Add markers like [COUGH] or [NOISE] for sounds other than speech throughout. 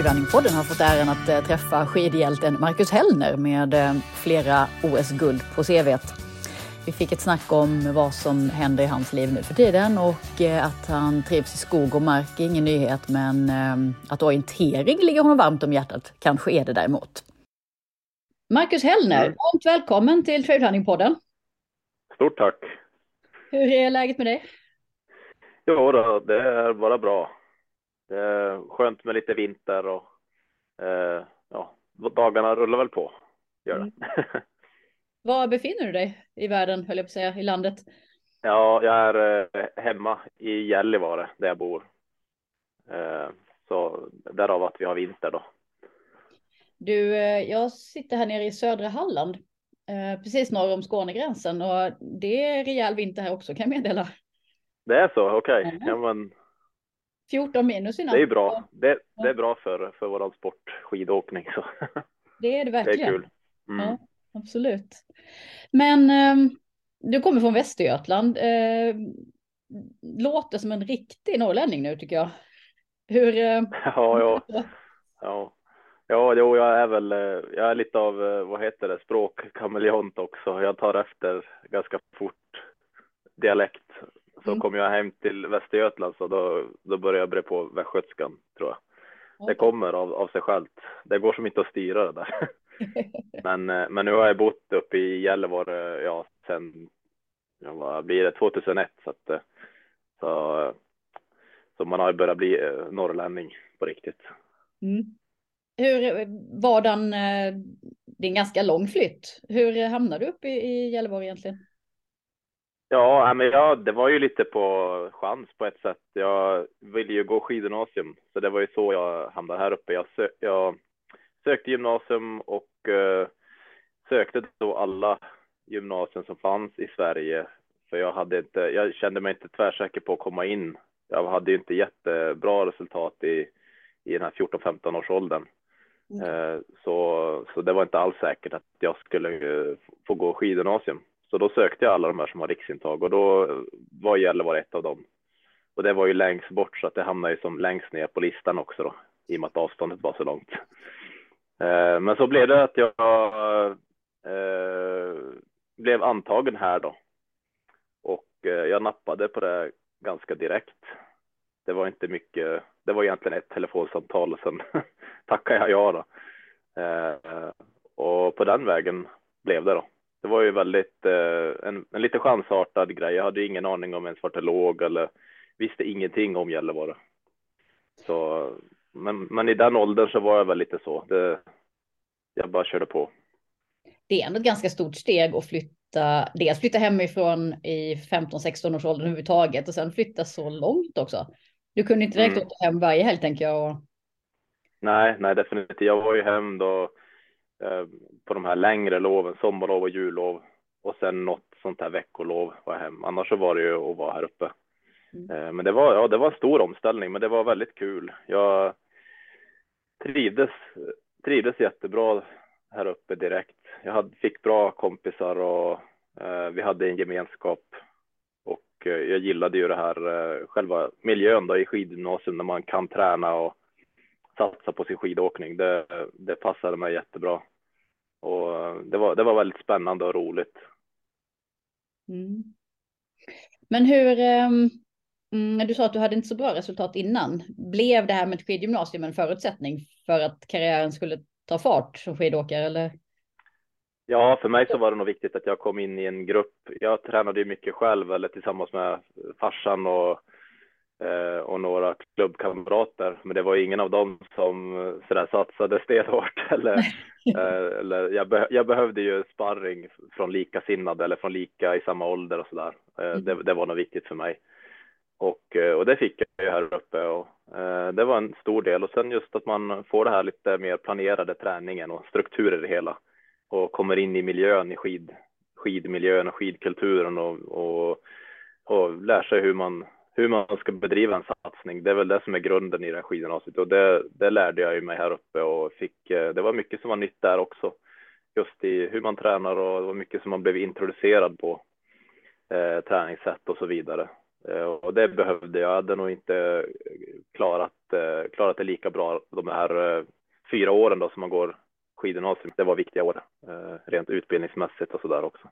Trailrunningpodden har fått äran att eh, träffa skidhjälten Marcus Hellner med eh, flera OS-guld på CVt. Vi fick ett snack om vad som händer i hans liv nu för tiden och eh, att han trivs i skog och mark är ingen nyhet men att orientering ligger honom varmt om hjärtat kanske är det däremot. Marcus Hellner, mm. varmt välkommen till Trailrunningpodden. Stort tack. Hur är läget med dig? Jo, det är bara bra. Det är skönt med lite vinter och eh, ja, dagarna rullar väl på. Gör det. Mm. [LAUGHS] Var befinner du dig i världen, höll jag på att säga, i landet? Ja, jag är eh, hemma i Gällivare där jag bor. Eh, så därav att vi har vinter då. Du, eh, jag sitter här nere i södra Halland, eh, precis norr om Skånegränsen och det är rejäl vinter här också kan jag meddela. Det är så, okej. Okay. Ja, men 14 minus innan. Det är bra. Det, det är bra för, för våran sport, skidåkning. Så. Det är det verkligen. [LAUGHS] Det är kul. Mm. Ja, absolut. Men eh, du kommer från Västergötland. Eh, låter som en riktig norrlänning nu tycker jag. Hur? Eh... [LAUGHS] Ja, [LAUGHS] ja. ja. Ja, jo, jag är väl, eh, jag är lite av, eh, vad heter det, språkkameleont också. Jag tar efter ganska fort dialekt så mm. kom jag hem till Västergötland så då, då började jag bre på västgötskan tror jag. Okay. Det kommer av, av sig självt. Det går som inte att styra det där. [LAUGHS] men, eh, men nu har jag bott uppe i Gällivare, ja, sen, ja, vad blir det, 2001 så att, eh, så, så man har börjat bli eh, norrlänning på riktigt. Mm. Hur var den, det är en ganska lång flytt. Hur hamnade du uppe i Gällivare egentligen? Ja, men ja, det var ju lite på chans på ett sätt. Jag ville ju gå skidgymnasium, så det var ju så jag hamnade här uppe. Jag, sö jag sökte gymnasium och uh, sökte då alla gymnasier som fanns i Sverige. För jag hade inte, jag kände mig inte tvärsäker på att komma in. Jag hade ju inte jättebra resultat i, i den här 14-15 års åldern. Mm. Uh, så, så det var inte alls säkert att jag skulle uh, få gå skidgymnasium. Så då sökte jag alla de här som har riksintag och då var Gällivare ett av dem. Och det var ju längst bort så att det hamnade ju som längst ner på listan också då i och med att avståndet var så långt. Eh, men så blev det att jag eh, blev antagen här då. Och eh, jag nappade på det ganska direkt. Det var inte mycket, det var egentligen ett telefonsamtal och sen [LAUGHS] tackade jag ja då. Eh, och på den vägen blev det då det var ju väldigt eh, en, en lite chansartad grej. Jag hade ingen aning om ens vart det låg eller visste ingenting om Gällivare. Så, men, men i den åldern så var jag väl lite så. Det, jag bara körde på. Det är ändå ett ganska stort steg att flytta, dels flytta hemifrån i 15-16 års ålder överhuvudtaget och sen flytta så långt också. Du kunde inte direkt mm. åka hem varje helg tänker jag. Och... Nej, nej definitivt. Jag var ju hem då på de här längre loven, sommarlov och jullov och sen något sånt här veckolov var jag hem. Annars så var det ju att vara här uppe. Mm. Eh, men det var, ja, det var en stor omställning, men det var väldigt kul. Jag trivdes, trivdes jättebra här uppe direkt. Jag hade, fick bra kompisar och eh, vi hade en gemenskap och eh, jag gillade ju det här eh, själva miljön då i skidgymnasium när man kan träna och satsa på sin skidåkning. Det, det passade mig jättebra. Och det var, det var väldigt spännande och roligt. Mm. Men hur, mm, du sa att du hade inte så bra resultat innan. Blev det här med ett skidgymnasium en förutsättning för att karriären skulle ta fart som skidåkare eller? Ja, för mig så var det nog viktigt att jag kom in i en grupp. Jag tränade ju mycket själv eller tillsammans med farsan och Eh, och några klubbkamrater, men det var ingen av dem som eh, sådär satsade stenhårt [LAUGHS] eller, eh, eller jag, be jag, behövde ju sparring från likasinnade eller från lika i samma ålder och sådär. Mm. Det, det, var nog viktigt för mig. Och, och det fick jag ju här uppe och det var en stor del och sen just att man får det här lite mer planerade träningen och struktur i det hela och kommer in i miljön i skid, skidmiljön och skidkulturen och, och, och lär sig hur man hur man ska bedriva en satsning. Det är väl det som är grunden i det här skidgymnasiet och det, det lärde jag mig här uppe och fick. Eh, det var mycket som var nytt där också. Just i hur man tränar och det var mycket som man blev introducerad på. Eh, träningssätt och så vidare. Eh, och det behövde jag. Jag hade nog inte klarat, eh, klarat det lika bra de här eh, fyra åren då som man går skidgymnasium. Det var viktiga år eh, rent utbildningsmässigt och så där också.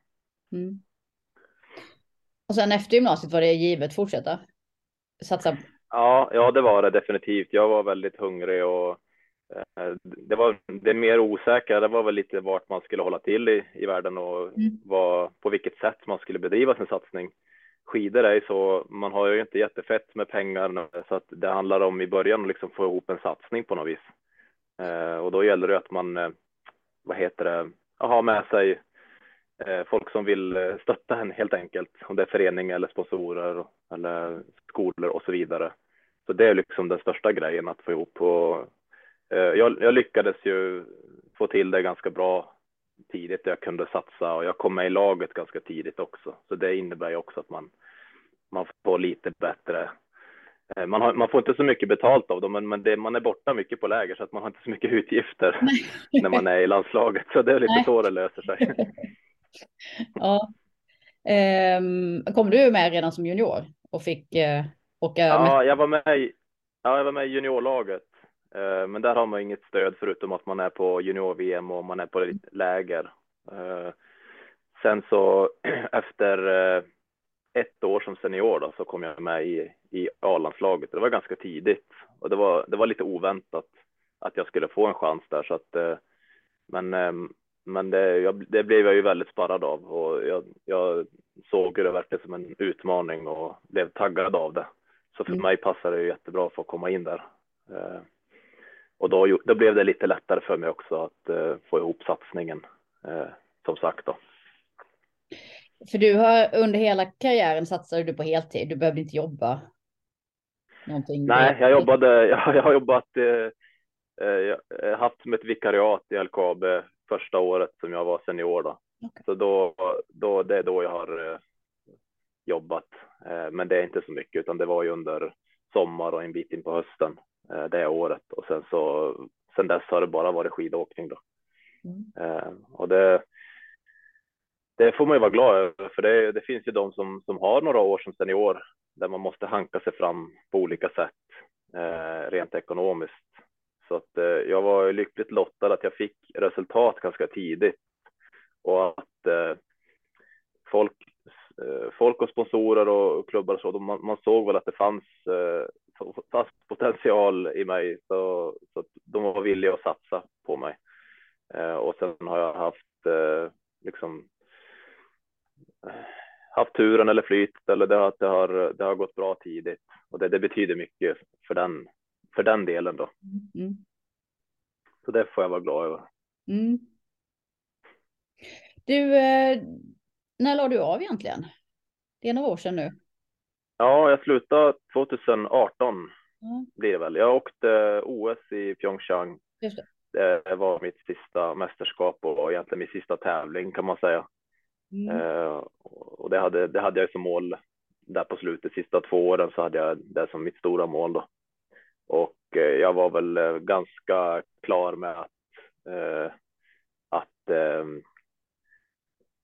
Mm. Och sen efter gymnasiet var det givet fortsätta satsa? Ja, ja, det var det definitivt. Jag var väldigt hungrig och det var det mer osäkra. Det var väl lite vart man skulle hålla till i, i världen och mm. vad, på vilket sätt man skulle bedriva sin satsning skidor är så, man har ju inte jättefett med pengar så att det handlar om i början att liksom få ihop en satsning på något vis. Eh, och då gäller det att man, eh, vad heter det, har med sig eh, folk som vill eh, stötta en helt enkelt, om det är förening eller sponsorer eller skolor och så vidare. Så det är liksom den största grejen att få ihop och eh, jag, jag lyckades ju få till det ganska bra tidigt jag kunde satsa och jag kom med i laget ganska tidigt också. Så det innebär ju också att man, man får lite bättre eh, man, har, man får inte så mycket betalt av dem, men, men det, man är borta mycket på läger så att man har inte så mycket utgifter [LAUGHS] när man är i landslaget. Så det är lite Nej. så det löser sig. [LAUGHS] [LAUGHS] ja. Ehm, kom du med redan som junior och fick eh, åka? Ja, jag var med i, ja, jag var med i juniorlaget Eh, men där har man inget stöd förutom att man är på junior-VM och man är på läger. Eh, sen så [CLEARS THROAT] efter eh, ett år som senior då, så kom jag med i, i A-landslaget. Det var ganska tidigt och det var, det var lite oväntat att jag skulle få en chans där så att men, men det, jag, det blev jag ju väldigt sparrad av och jag, jag såg det verkligen som en utmaning och blev taggad av det. Så för mm. mig passade det jättebra att få komma in där och då, då blev det lite lättare för mig också att uh, få ihop satsningen uh, som sagt då. För du har under hela karriären satsade du på heltid. Du behövde inte jobba. Någonting Nej, jag jobbade. Jag, [LAUGHS] jag har jobbat. Uh, jag har haft som ett vikariat i LKAB första året som jag var senior då. Okay. Så då, då, det är då jag har jobbat. Men det är inte så mycket utan det var ju under sommar och en bit in på hösten. Eh, det året och sen så sen dess har det bara varit skidåkning då. Mm. Eh, och det, det får man ju vara glad över för det, det finns ju de som, som har några år som senior där man måste hanka sig fram på olika sätt eh, rent ekonomiskt. Så att eh, jag var lyckligt lottad att jag fick resultat ganska tidigt. Och att eh, folk, eh, folk och sponsorer och klubbar och så, de, man, man, såg väl att det fanns eh, fast potential i mig. Så, så de var villiga att satsa på mig. Eh, och sen har jag haft eh, liksom eh, haft turen eller flyt eller det, att det har, det har gått bra tidigt. Och det, det betyder mycket för den, för den delen då. Mm. Så det får jag vara glad över. Mm. Du, eh, när la du av egentligen? Det är några år sedan nu. Ja, jag slutade 2018 mm. blir det väl. Jag åkte OS i Pyeongchang. Det. det. var mitt sista mästerskap och egentligen min sista tävling kan man säga. Mm. Eh, och det hade, det hade jag som mål där på slutet, sista två åren så hade jag det som mitt stora mål då. Och eh, jag var väl eh, ganska klar med att, eh, att ehm,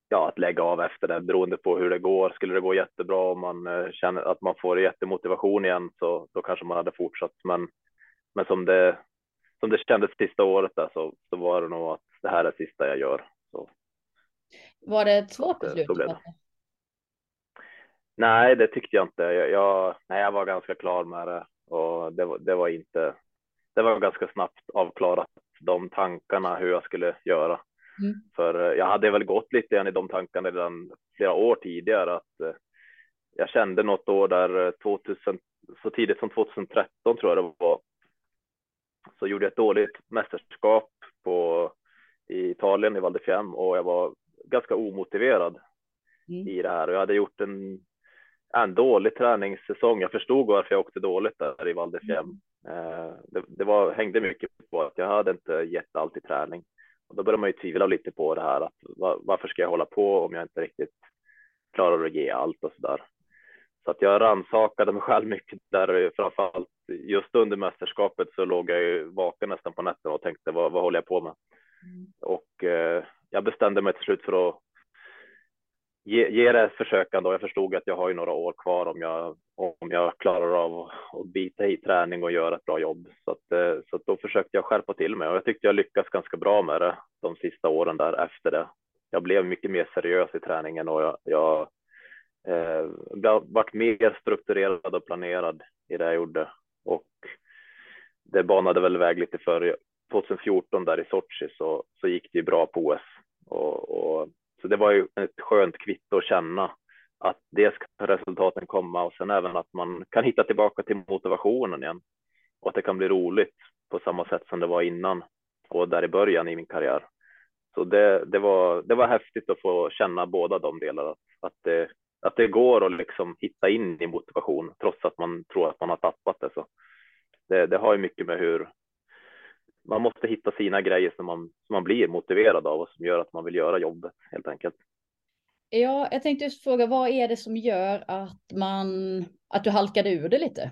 ja, att lägga av efter det beroende på hur det går. Skulle det gå jättebra och man känner att man får jättemotivation igen så då kanske man hade fortsatt. Men, men som det som det kändes sista året där så, så var det nog att det här är sista jag gör. Så. Var det ett svårt beslut? Nej, det tyckte jag inte. Jag, jag, nej, jag var ganska klar med det och det var, det var inte. Det var ganska snabbt avklarat de tankarna hur jag skulle göra. Mm. För eh, jag hade väl gått lite grann i de tankarna redan flera år tidigare att eh, jag kände något år där 2000, eh, så tidigt som 2013 tror jag det var, så gjorde jag ett dåligt mästerskap på, i Italien i Val och jag var ganska omotiverad mm. i det här och jag hade gjort en, en dålig träningssäsong. Jag förstod varför jag åkte dåligt där i Val. Mm. Det, det var, hängde mycket på att jag hade inte gett allt i träning. Och då börjar man ju tvivla lite på det här att varför ska jag hålla på om jag inte riktigt klarar att ge allt och så där. Så att jag rannsakade mig själv mycket där, framförallt just under mästerskapet så låg jag ju vaken nästan på nätterna och tänkte vad, vad håller jag på med? Mm. Och eh, jag bestämde mig till slut för att ge, ge det ett försök ändå. Jag förstod att jag har ju några år kvar om jag, om jag klarar av att bita i träning och göra ett bra jobb. Så, att, eh, så att då försökte jag skärpa till mig och jag tyckte jag lyckades ganska bra med det de sista åren där efter det. Jag blev mycket mer seriös i träningen och jag, jag eh, varit mer strukturerad och planerad i det jag gjorde och det banade väl väg lite för 2014 där i Sochi så, så gick det ju bra på OS och, och så det var ju ett skönt kvitto att känna att det ska resultaten komma och sen även att man kan hitta tillbaka till motivationen igen och att det kan bli roligt på samma sätt som det var innan och där i början i min karriär. Så det, det var, det var häftigt att få känna båda de delarna, att det, att det går att liksom hitta in i motivation trots att man tror att man har tappat det. Så det, det har ju mycket med hur, man måste hitta sina grejer som man, som man blir motiverad av och som gör att man vill göra jobbet helt enkelt. Ja, jag tänkte just fråga, vad är det som gör att man, att du halkade ur det lite?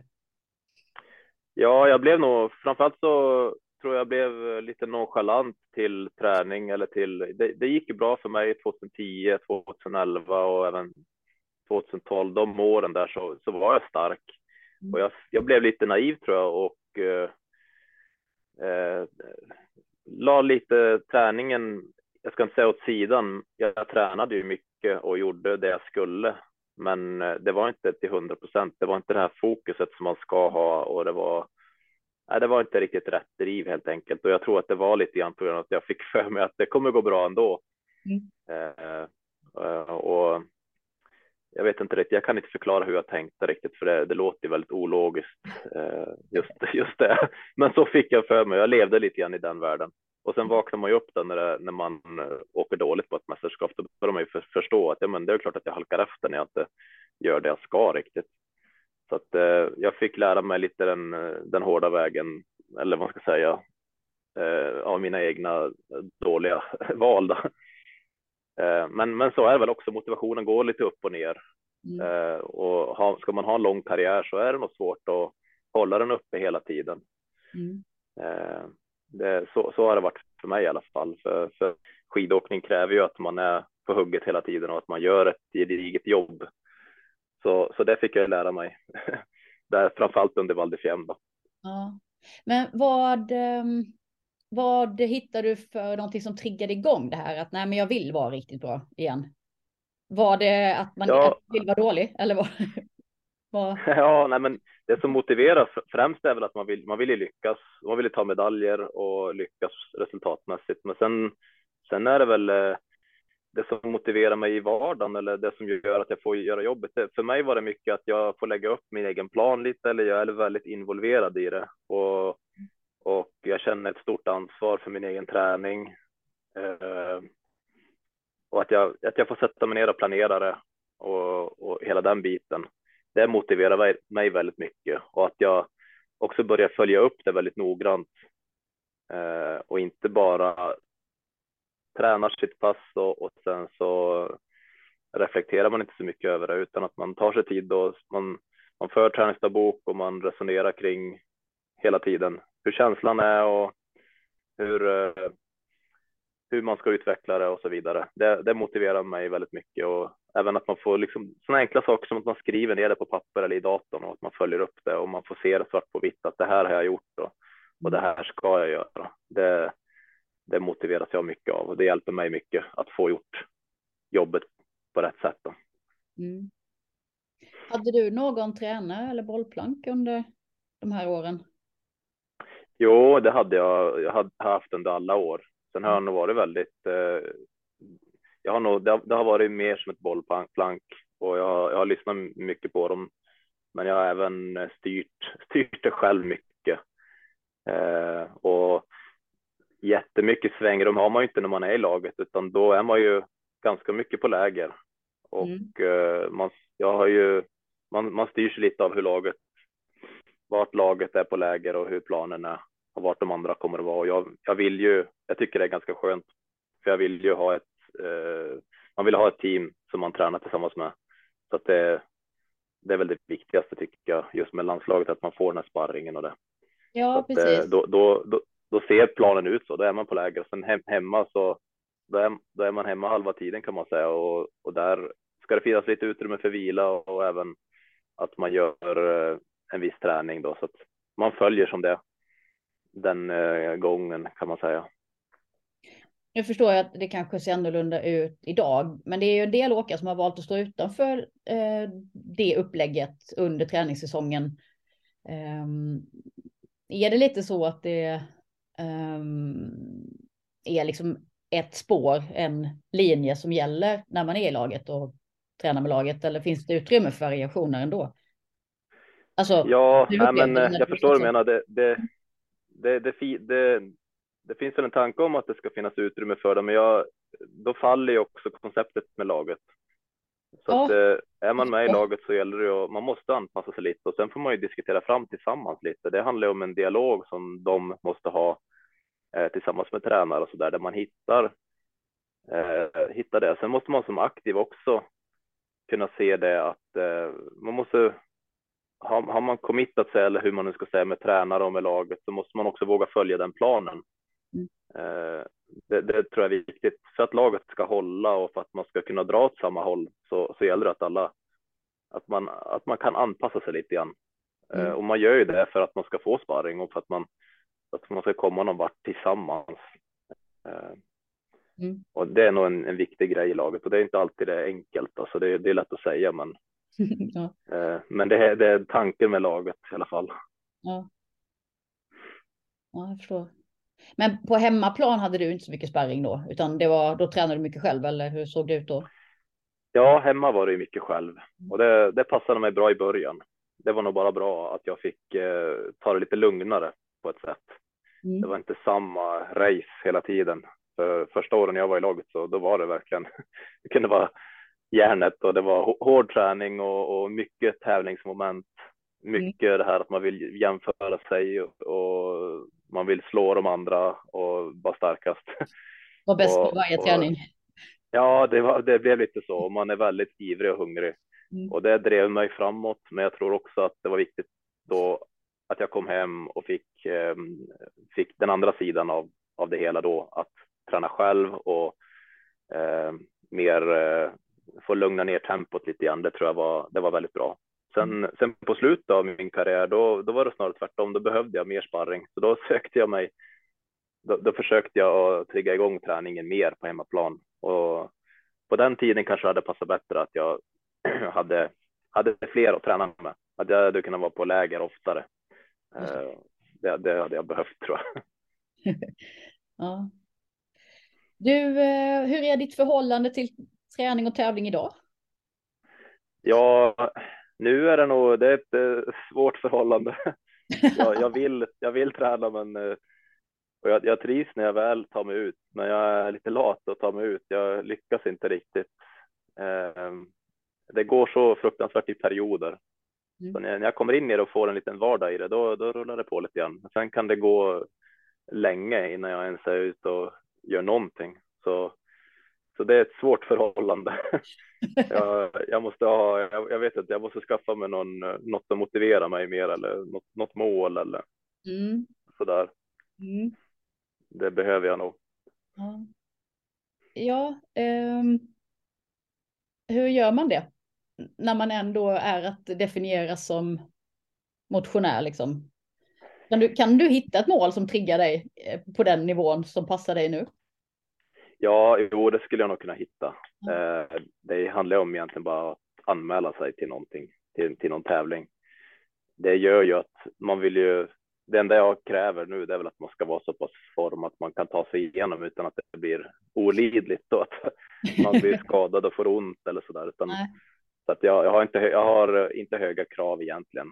Ja, jag blev nog, framförallt så tror jag blev lite nonchalant till träning eller till, det, det gick ju bra för mig 2010, 2011 och även 2012, de åren där så, så var jag stark. Mm. Och jag, jag blev lite naiv tror jag och eh, eh, la lite träningen, jag ska inte säga åt sidan, jag tränade ju mycket och gjorde det jag skulle. Men eh, det var inte till hundra procent. Det var inte det här fokuset som man ska ha och det var. Nej, det var inte riktigt rätt driv helt enkelt och jag tror att det var lite grann på grund av att jag fick för mig att det kommer gå bra ändå. Mm. Eh, eh och jag vet inte riktigt, jag kan inte förklara hur jag tänkte riktigt för det, det låter väldigt ologiskt eh, just, just det. Men så fick jag för mig, jag levde lite grann i den världen. Och sen vaknar man ju upp då när, det, när man eh, åker dåligt på ett mästerskap, då börjar man ju för, förstå att ja, men det är klart att jag halkar efter när jag inte gör det jag ska riktigt. Så att eh, jag fick lära mig lite den, den hårda vägen, eller vad man ska säga, eh, av mina egna dåliga [LAUGHS] val. Då. Eh, men, men så är det väl också, motivationen går lite upp och ner. Mm. Eh, och ha, ska man ha en lång karriär så är det nog svårt att hålla den uppe hela tiden. Mm. Eh, det, så, så har det varit för mig i alla fall. För, för skidåkning kräver ju att man är på hugget hela tiden och att man gör ett gediget jobb. Så, så det fick jag lära mig. [LAUGHS] Där, framförallt under Val. Ja. Men vad, ehm, vad hittar du för någonting som triggade igång det här att nej, men jag vill vara riktigt bra igen? Var det att man ja. vill vara dålig eller vad? [LAUGHS] vad? [LAUGHS] Ja, nej, men det som motiverar främst är väl att man vill, man vill ju lyckas. Man vill ju ta medaljer och lyckas resultatmässigt. Men sen, sen är det väl eh, det som motiverar mig i vardagen eller det som gör att jag får göra jobbet. För mig var det mycket att jag får lägga upp min egen plan lite eller jag är väldigt involverad i det och och jag känner ett stort ansvar för min egen träning. Eh, och att jag, att jag får sätta mig ner och planera det och, och hela den biten. Det motiverar mig väldigt mycket och att jag också börjar följa upp det väldigt noggrant eh, och inte bara tränar sitt pass och, och sen så reflekterar man inte så mycket över det utan att man tar sig tid och man, man för träningsdagbok och man resonerar kring hela tiden hur känslan är och hur, eh, hur man ska utveckla det och så vidare. Det, det motiverar mig väldigt mycket och även att man får liksom sådana enkla saker som att man skriver ner det på papper eller i datorn och att man följer upp det och man får se det svart på vitt att det här har jag gjort och, och det här ska jag göra. Det, det motiveras jag mycket av och det hjälper mig mycket att få gjort jobbet på rätt sätt. Då. Mm. Hade du någon tränare eller bollplank under de här åren? Jo, det hade jag. Jag har haft under alla år. Sen har jag nog varit väldigt. Eh, jag har nog, det, det, har varit mer som ett bollplank och jag, jag har lyssnat mycket på dem. Men jag har även styrt, [LAUGHS] styrt det själv mycket. Eh, och jättemycket svängrum har man ju inte när man är i laget, utan då är man ju ganska mycket på läger. Och mm. eh, man, jag har ju, man, man styrs lite av hur laget, vart laget är på läger och hur planen är och vart de andra kommer att vara. Och jag, jag vill ju, jag tycker det är ganska skönt, för jag vill ju ha ett, eh, man vill ha ett team som man tränar tillsammans med. Så att det, det är väl det viktigaste tycker jag, just med landslaget, att man får den här sparringen och det. Ja, att, precis. Eh, då, då, då, då, ser planen ut så, då är man på läger. Sen hem, hemma så, då är, då är man hemma halva tiden kan man säga och, och där ska det finnas lite utrymme för vila och, och även att man gör eh, en viss träning då så att man följer som det den eh, gången kan man säga. Nu förstår jag att det kanske ser annorlunda ut idag, men det är ju en del åkare som har valt att stå utanför eh, det upplägget under träningssäsongen. Um, är det lite så att det um, är liksom ett spår, en linje som gäller när man är i laget och tränar med laget, eller finns det utrymme för variationer ändå? Alltså, ja, nej, men eh, jag förstår vad du menar. Det, det, det, det, det, det finns väl en tanke om att det ska finnas utrymme för det, men jag, då faller ju också konceptet med laget. Så ja. att, eh, är man med i laget så gäller det att man måste anpassa sig lite och sen får man ju diskutera fram tillsammans lite. Det handlar ju om en dialog som de måste ha eh, tillsammans med tränare och så där, där man hittar, eh, hittar det. Sen måste man som aktiv också kunna se det att eh, man måste har, har man committat sig eller hur man nu ska säga med tränare och med laget så måste man också våga följa den planen. Mm. Eh, det, det, tror jag är viktigt för att laget ska hålla och för att man ska kunna dra åt samma håll så, så gäller det att alla att man, att man kan anpassa sig lite grann. Eh, mm. och man gör ju det för att man ska få sparring och för att man, att man ska komma någon vart tillsammans. Eh, mm. Och det är nog en, en, viktig grej i laget och det är inte alltid det enkelt. Alltså det, det är lätt att säga men, [LAUGHS] ja. men det, är, det är tanken med laget i alla fall. Ja. Ja, jag förstår. Men på hemmaplan hade du inte så mycket sparring då, utan det var, då tränade du mycket själv, eller hur såg det ut då? Ja, hemma var det mycket själv och det, det passade mig bra i början. Det var nog bara bra att jag fick eh, ta det lite lugnare på ett sätt. Mm. Det var inte samma race hela tiden. För första åren jag var i laget så då var det verkligen, [LAUGHS] det kunde vara järnet och det var hård träning och, och mycket tävlingsmoment. Mycket mm. det här att man vill jämföra sig och, och man vill slå de andra och vara starkast. Var bäst på varje och, träning. Ja, det, var, det blev lite så. Man är väldigt ivrig och hungrig mm. och det drev mig framåt. Men jag tror också att det var viktigt då att jag kom hem och fick, eh, fick den andra sidan av, av det hela då, att träna själv och eh, mer eh, få lugna ner tempot lite grann. Det tror jag var, det var väldigt bra. Sen, mm. sen på slutet av min karriär, då, då var det snarare tvärtom. Då behövde jag mer sparring, så då [LAUGHS] sökte jag mig. Då, då försökte jag att trigga igång träningen mer på hemmaplan och på den tiden kanske det hade passat bättre att jag [CLEARS THROAT] hade, hade fler att träna med. Att jag hade kunnat vara på läger oftare. Eh, det, det hade jag behövt tror jag. [LAUGHS] [LAUGHS] ja. Du, eh, hur är ditt förhållande till träning och tävling idag? Ja, nu är det nog, det är ett eh, svårt förhållande. [LAUGHS] jag, jag, vill, jag vill träna men eh, och jag, jag trivs när jag väl tar mig ut, men jag är lite lat att ta mig ut. Jag lyckas inte riktigt. Eh, det går så fruktansvärt i perioder. Mm. Så när, när jag kommer in i det och får en liten vardag i det, då, då rullar det på lite grann. Sen kan det gå länge innan jag ens är ute och gör någonting. Så så det är ett svårt förhållande. [LAUGHS] jag, jag, måste ha, jag, jag, vet inte, jag måste skaffa mig någon, något som motiverar mig mer eller något, något mål eller mm. sådär. Mm. Det behöver jag nog. Ja, ja um, hur gör man det? När man ändå är att definiera som motionär liksom. Kan du, kan du hitta ett mål som triggar dig eh, på den nivån som passar dig nu? Ja, jo, det skulle jag nog kunna hitta. Mm. det handlar om egentligen bara att anmäla sig till någonting, till, till någon tävling. Det gör ju att man vill ju, det enda jag kräver nu det är väl att man ska vara så pass form att man kan ta sig igenom utan att det blir olidligt och att [LAUGHS] man blir skadad och får ont eller sådär. Utan, så att jag, jag, har inte, jag har inte höga krav egentligen.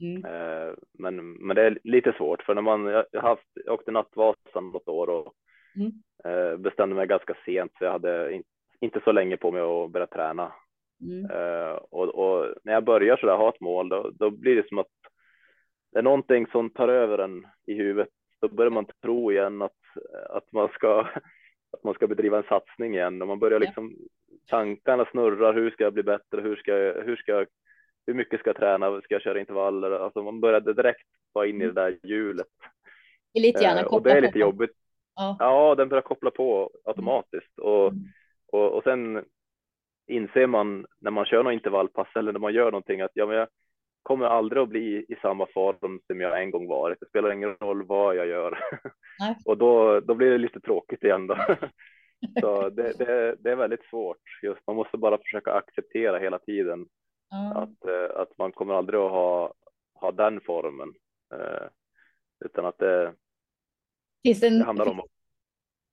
Mm. Eh, men, men det är lite svårt för när man, jag har haft, jag åkte Nattvasan något år och Mm. Eh, bestämde mig ganska sent så jag hade in, inte så länge på mig att börja träna. Mm. Uh, och, och, när jag börjar så där ha ett mål då, då blir det som att det är någonting som tar över en i huvudet. Då börjar man tro igen att, att, man, ska, att man ska bedriva en satsning igen och man börjar liksom tankarna snurrar. Hur ska jag bli bättre? Hur ska jag, hur ska jag, hur mycket ska jag träna? Ska jag köra intervaller? Alltså man började direkt vara in i det där hjulet. Lite gärna uh, och det är lite jobbigt. Ja. ja, den börjar koppla på automatiskt och, mm. och, och sen inser man när man kör något intervallpass eller när man gör någonting att ja, men jag kommer aldrig att bli i samma form som jag en gång varit. Det spelar ingen roll vad jag gör. [LAUGHS] och då, då blir det lite tråkigt igen då. [LAUGHS] Så det, det, det, är väldigt svårt. Just man måste bara försöka acceptera hela tiden mm. att, eh, att man kommer aldrig att ha, ha den formen. Eh, utan att det, Finns det, en... det handlar om att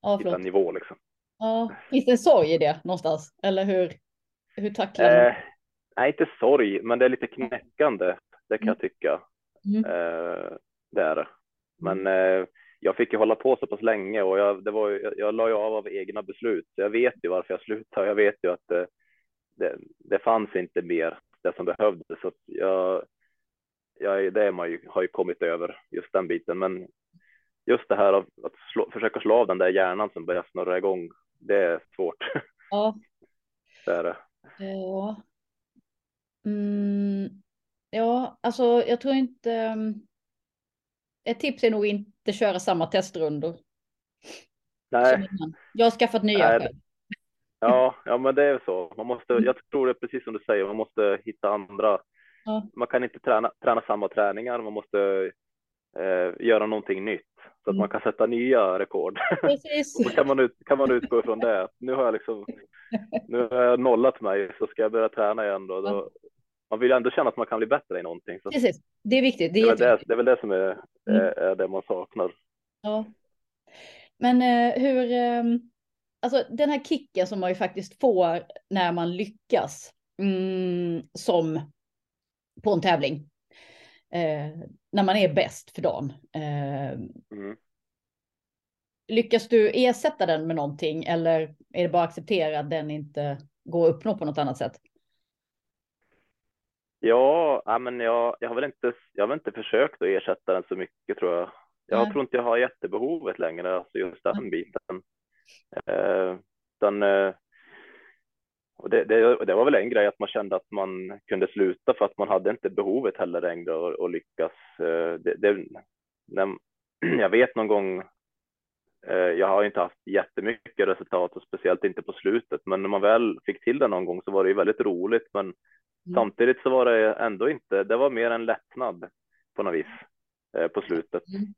ja, hitta en nivå liksom. Ja, finns det en sorg i det någonstans? Eller hur, hur tacklar eh, Nej, inte sorg, men det är lite knäckande. Det kan mm. jag tycka. Mm. Eh, det är det. Men eh, jag fick ju hålla på så pass länge och jag, det var, jag, jag la ju av av egna beslut. Jag vet ju varför jag slutade. Jag vet ju att eh, det, det fanns inte mer det som behövdes. Så jag, jag, det man ju, har ju kommit över just den biten. Men just det här av att slå, försöka slå av den där hjärnan som börjar snurra igång. Det är svårt. Ja. [LAUGHS] det är det. Ja. Mm, ja, alltså jag tror inte. Mm, ett tips är nog inte köra samma testrundor. Nej. Jag har skaffat nya Nej. själv. [LAUGHS] Ja, ja, men det är så. Man måste, jag tror det är precis som du säger, man måste hitta andra. Ja. Man kan inte träna, träna samma träningar, man måste eh, göra någonting nytt så att mm. man kan sätta nya rekord. [LAUGHS] Precis. kan, man ut, kan man utgå ifrån det. Nu har jag liksom, nu har jag nollat mig, så ska jag börja träna igen då. då man vill ändå känna att man kan bli bättre i någonting. Så Precis, det är viktigt. Det är, det, är det, det är väl det som är, mm. är, det man saknar. Ja. Men eh, hur, eh, alltså den här kicken som man ju faktiskt får när man lyckas mm, som på en tävling. Eh, när man är bäst för dagen. Eh, mm. Lyckas du ersätta den med någonting eller är det bara att acceptera att den inte går att uppnå på något annat sätt? Ja, men jag, jag har väl inte, jag har väl inte försökt att ersätta den så mycket tror jag. Jag Nej. tror inte jag har jättebehovet längre, alltså just den biten. Eh, utan, eh, och det, det, det, var väl en grej att man kände att man kunde sluta för att man hade inte behovet heller längre att, att lyckas. Eh, det, det, när, [CLEARS THROAT] jag vet någon gång, eh, jag har inte haft jättemycket resultat och speciellt inte på slutet, men när man väl fick till det någon gång så var det ju väldigt roligt. Men mm. samtidigt så var det ändå inte, det var mer en lättnad på något vis eh, på slutet. Mm.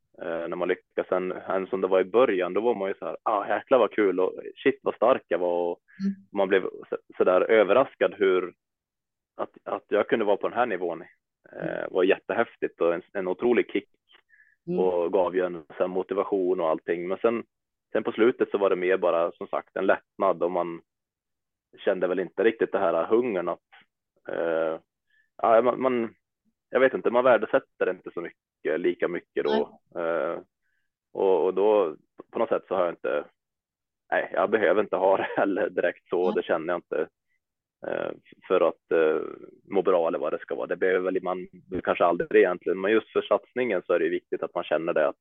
När man lyckas än, än som det var i början, då var man ju så här, ah jäklar vad kul och shit vad stark jag var och mm. man blev så, så, där överraskad hur att, att jag kunde vara på den här nivån eh, var jättehäftigt och en, en otrolig kick mm. och gav ju en så motivation och allting. Men sen, sen på slutet så var det mer bara som sagt en lättnad och man kände väl inte riktigt det här hungern att eh, ja, man, man, jag vet inte, man värdesätter inte så mycket lika mycket då. Eh, och, och, då på något sätt så har jag inte, nej, jag behöver inte ha det heller direkt så, det känner jag inte eh, för att eh, må bra eller vad det ska vara. Det behöver man kanske aldrig egentligen, men just för satsningen så är det viktigt att man känner det att,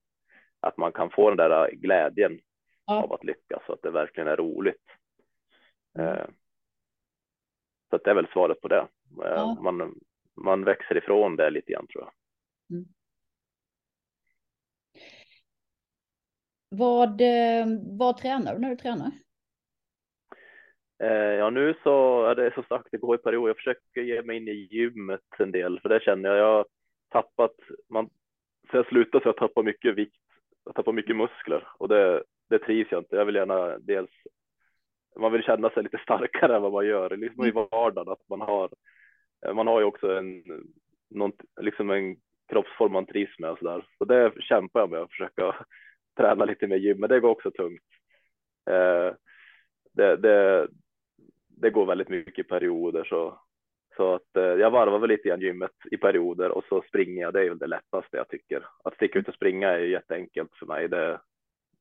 att man kan få den där glädjen ja. av att lyckas så att det verkligen är roligt. Mm. Eh, så det är väl svaret på det. Eh, ja. Man, man växer ifrån det lite grann tror jag. Mm. Vad, eh, vad tränar du när du tränar? Eh, ja, nu så är det så sagt, det går i perioder. Jag försöker ge mig in i gymmet en del, för det känner jag. Jag har tappat, man, så jag slutade så jag tappar mycket vikt, jag tappar mycket muskler och det, det trivs jag inte. Jag vill gärna dels, man vill känna sig lite starkare än vad man gör, liksom i mm. vardagen, att man har, man har ju också en, någon, liksom en kroppsform man trivs med och så där. Så det kämpar jag med att försöka träna lite mer gym, men det går också tungt. Eh, det, det, det går väldigt mycket i perioder så, så att eh, jag varvar väl lite grann gymmet i perioder och så springer jag. Det är väl det lättaste jag tycker. Att sticka ut och springa är jätteenkelt för mig. Det,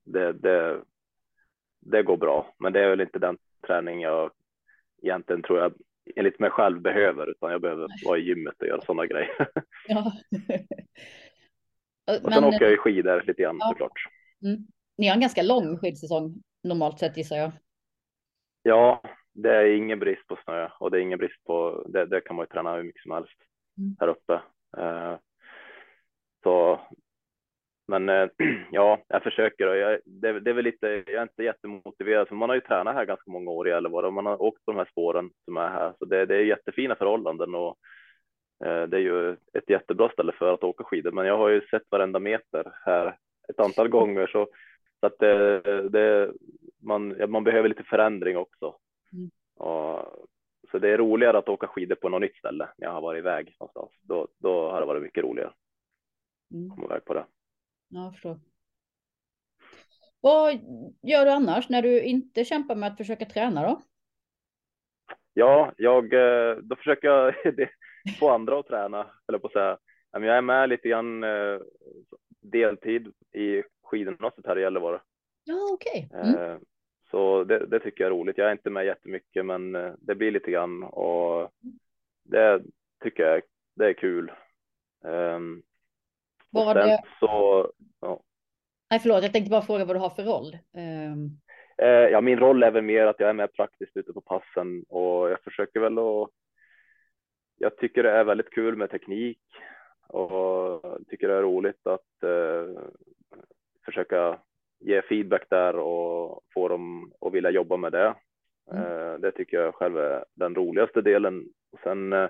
det, det, det går bra, men det är väl inte den träning jag egentligen tror jag enligt mig själv behöver, utan jag behöver vara i gymmet och göra sådana grejer. Ja. [LAUGHS] [LAUGHS] och sen men, åker jag i skidor lite grann ja. såklart. Mm. Ni har en ganska lång skidsäsong normalt sett gissar jag. Ja, det är ingen brist på snö och det är ingen brist på det. Det kan man ju träna hur mycket som helst mm. här uppe. Uh, så, men eh, [CLEARS THROAT] ja, jag försöker och jag, det, det, är väl lite, jag är inte jättemotiverad för man har ju tränat här ganska många år i Gällivare och man har åkt på de här spåren som är här så det, det är jättefina förhållanden och eh, det är ju ett jättebra ställe för att åka skidor. Men jag har ju sett varenda meter här ett antal gånger så, så att det, det man, man behöver lite förändring också. Mm. Och, så det är roligare att åka skidor på något nytt ställe när jag har varit iväg någonstans. Då, då har det varit mycket roligare. Mm. Komma iväg på det. Ja, jag förstår. Vad gör du annars när du inte kämpar med att försöka träna då? Ja, jag, eh, då försöker jag [LAUGHS] få andra att träna, eller på att säga. Jag är med lite grann eh, deltid i skidgymnasiet här i Gällivare. Ja, okej. Okay. Mm. Eh, så det, det, tycker jag är roligt. Jag är inte med jättemycket, men det blir lite grann och det tycker jag det är kul. Um, var det... så, ja. Nej, förlåt, jag tänkte bara fråga vad du har för roll. Um... ja, min roll är väl mer att jag är med praktiskt ute på passen och jag försöker väl att. Jag tycker det är väldigt kul med teknik och tycker det är roligt att uh, försöka ge feedback där och få dem att vilja jobba med det. Mm. Uh, det tycker jag själv är den roligaste delen. Sen uh,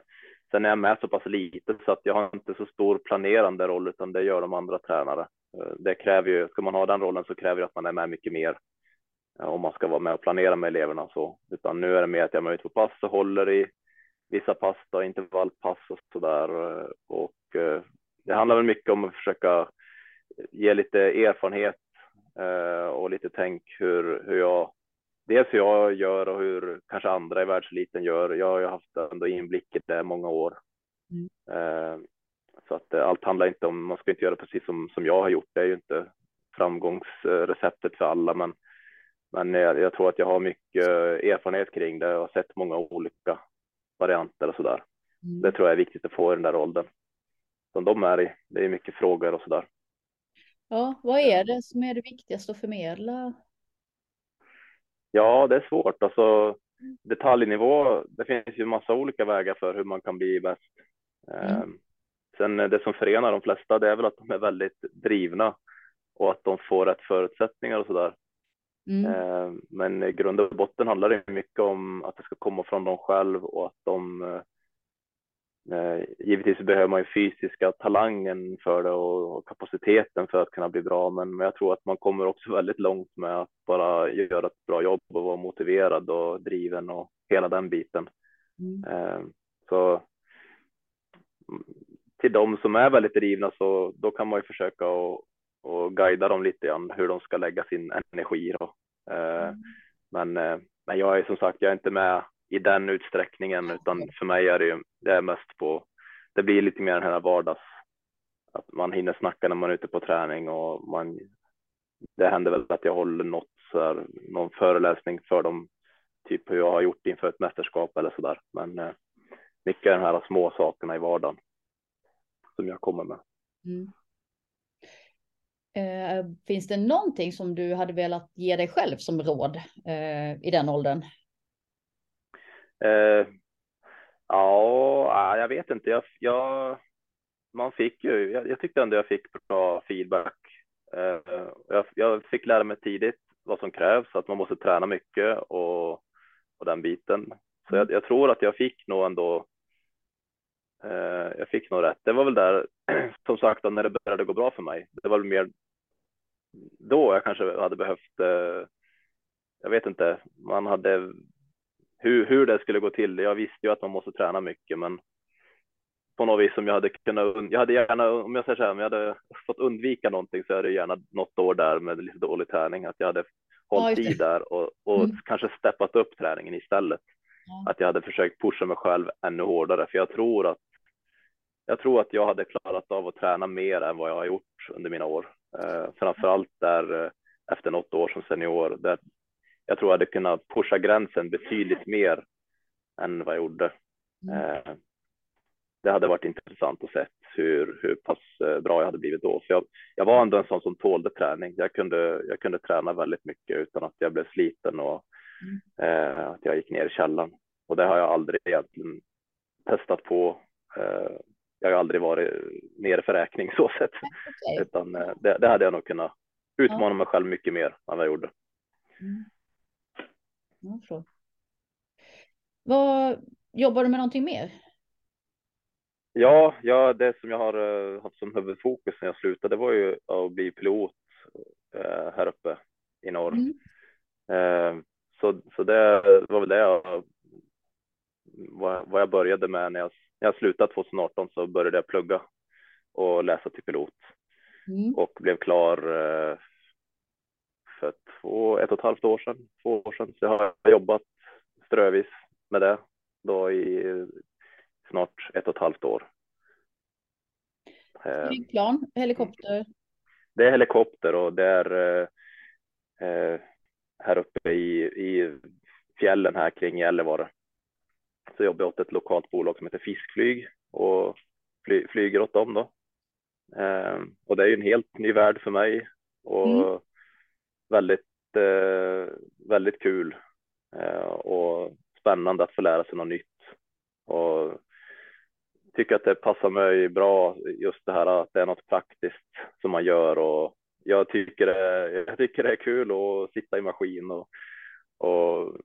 Sen är jag med så pass lite så att jag har inte så stor planerande roll utan det gör de andra tränare. Eh, det kräver ju, ska man ha den rollen så kräver det att man är med mycket mer eh, om man ska vara med och planera med eleverna så. Utan nu är det mer att jag är ute på pass och håller i vissa pass, då, intervallpass och så där. Eh, och det handlar väl mycket om att försöka ge lite erfarenhet och lite tänk hur, hur jag dels hur jag gör och hur kanske andra i världseliten gör. Jag har ju haft ändå inblick i det många år. Mm. Eh, så att eh, allt handlar inte om, man ska inte göra precis som, som jag har gjort. Det är ju inte framgångsreceptet för alla, men, men jag, jag tror att jag har mycket erfarenhet kring det och har sett många olika varianter och så där. Mm. Det tror jag är viktigt att få i den där åldern som de är i. Det är mycket frågor och så där. Ja, vad är det som är det viktigaste att förmedla Ja, det är svårt. Alltså, detaljnivå, det finns ju massa olika vägar för hur man kan bli bäst. Mm. Ehm, sen det som förenar de flesta, det är väl att de är väldigt drivna och att de får rätt förutsättningar och sådär. Mm. Ehm, men i grund och botten handlar det mycket om att det ska komma från dem själv och att de Eh, givetvis behöver man ju fysiska talangen för det och kapaciteten för att kunna bli bra, men jag tror att man kommer också [LAUGHS] väldigt långt med att bara göra ett bra jobb och vara motiverad och driven och hela den biten. Mm. Eh, så till de som är väldigt drivna så då kan man ju försöka och, och guida dem lite grann hur de ska lägga sin energi. Då. Eh, mm. Men, men jag är som sagt, jag är inte med i den utsträckningen, utan för mig är det ju det är mest på. Det blir lite mer den här vardags att man hinner snacka när man är ute på träning och man. Det händer väl att jag håller något så här, någon föreläsning för dem, typ hur jag har gjort inför ett mästerskap eller så där. Men eh, mycket de här små sakerna i vardagen som jag kommer med. Mm. Eh, finns det någonting som du hade velat ge dig själv som råd eh, i den åldern? Eh, ja, jag vet inte. Jag, jag, man fick ju, jag, jag tyckte ändå jag fick bra feedback. Eh, jag, jag, fick lära mig tidigt vad som krävs, att man måste träna mycket och, och den biten. Så jag, jag tror att jag fick nog ändå eh, jag fick nog rätt. Det var väl där, [CLEARS THROAT] som sagt, när det började gå bra för mig. Det var väl mer då jag kanske hade behövt, eh, jag vet inte, man hade hur, hur det skulle gå till. Jag visste ju att man måste träna mycket, men på något vis som jag hade kunnat, jag hade gärna, om jag säger så här, om jag hade fått undvika någonting så är det gärna något år där med lite dålig träning, att jag hade hållit i där och, och mm. kanske steppat upp träningen istället. Ja. Att jag hade försökt pusha mig själv ännu hårdare, för jag tror att jag tror att jag hade klarat av att träna mer än vad jag har gjort under mina år. Eh, framförallt där eh, efter något år som senior, där jag tror jag hade kunnat pusha gränsen betydligt mer än vad jag gjorde. Mm. Eh, det hade varit intressant att se hur, hur pass eh, bra jag hade blivit då. För jag, jag var ändå en sån som tålde träning. Jag kunde, jag kunde träna väldigt mycket utan att jag blev sliten och mm. eh, att jag gick ner i källaren. Och det har jag aldrig egentligen testat på eh, jag har aldrig varit nere för räkning så sett, [LAUGHS] okay. utan det, det, hade jag nog kunnat utmana mig själv mycket mer än vad jag gjorde. Mm. Ja, Vad, jobbar du med någonting mer? Ja, ja, det som jag har uh, haft som huvudfokus när jag slutade var ju att bli pilot uh, här uppe i norr. Mm. Uh, så, så det var väl det jag, vad, vad jag började med när jag, när jag slutade 2018 så började jag plugga och läsa till pilot mm. och blev klar två, ett och ett halvt år sedan, två år sedan. Så jag har jobbat strövis med det då i snart ett och ett halvt år. Eh, Flygplan, helikopter? Det är helikopter och det är eh, eh, här uppe i, i fjällen här kring Gällivare. Så jobbar jag åt ett lokalt bolag som heter Fiskflyg och fly, flyger åt dem då. Eh, och det är ju en helt ny värld för mig och mm. väldigt, eh, väldigt kul eh, och spännande att få lära sig något nytt. Och tycker att det passar mig bra just det här att det är något praktiskt som man gör och jag tycker det, jag tycker det är kul att sitta i maskin och, och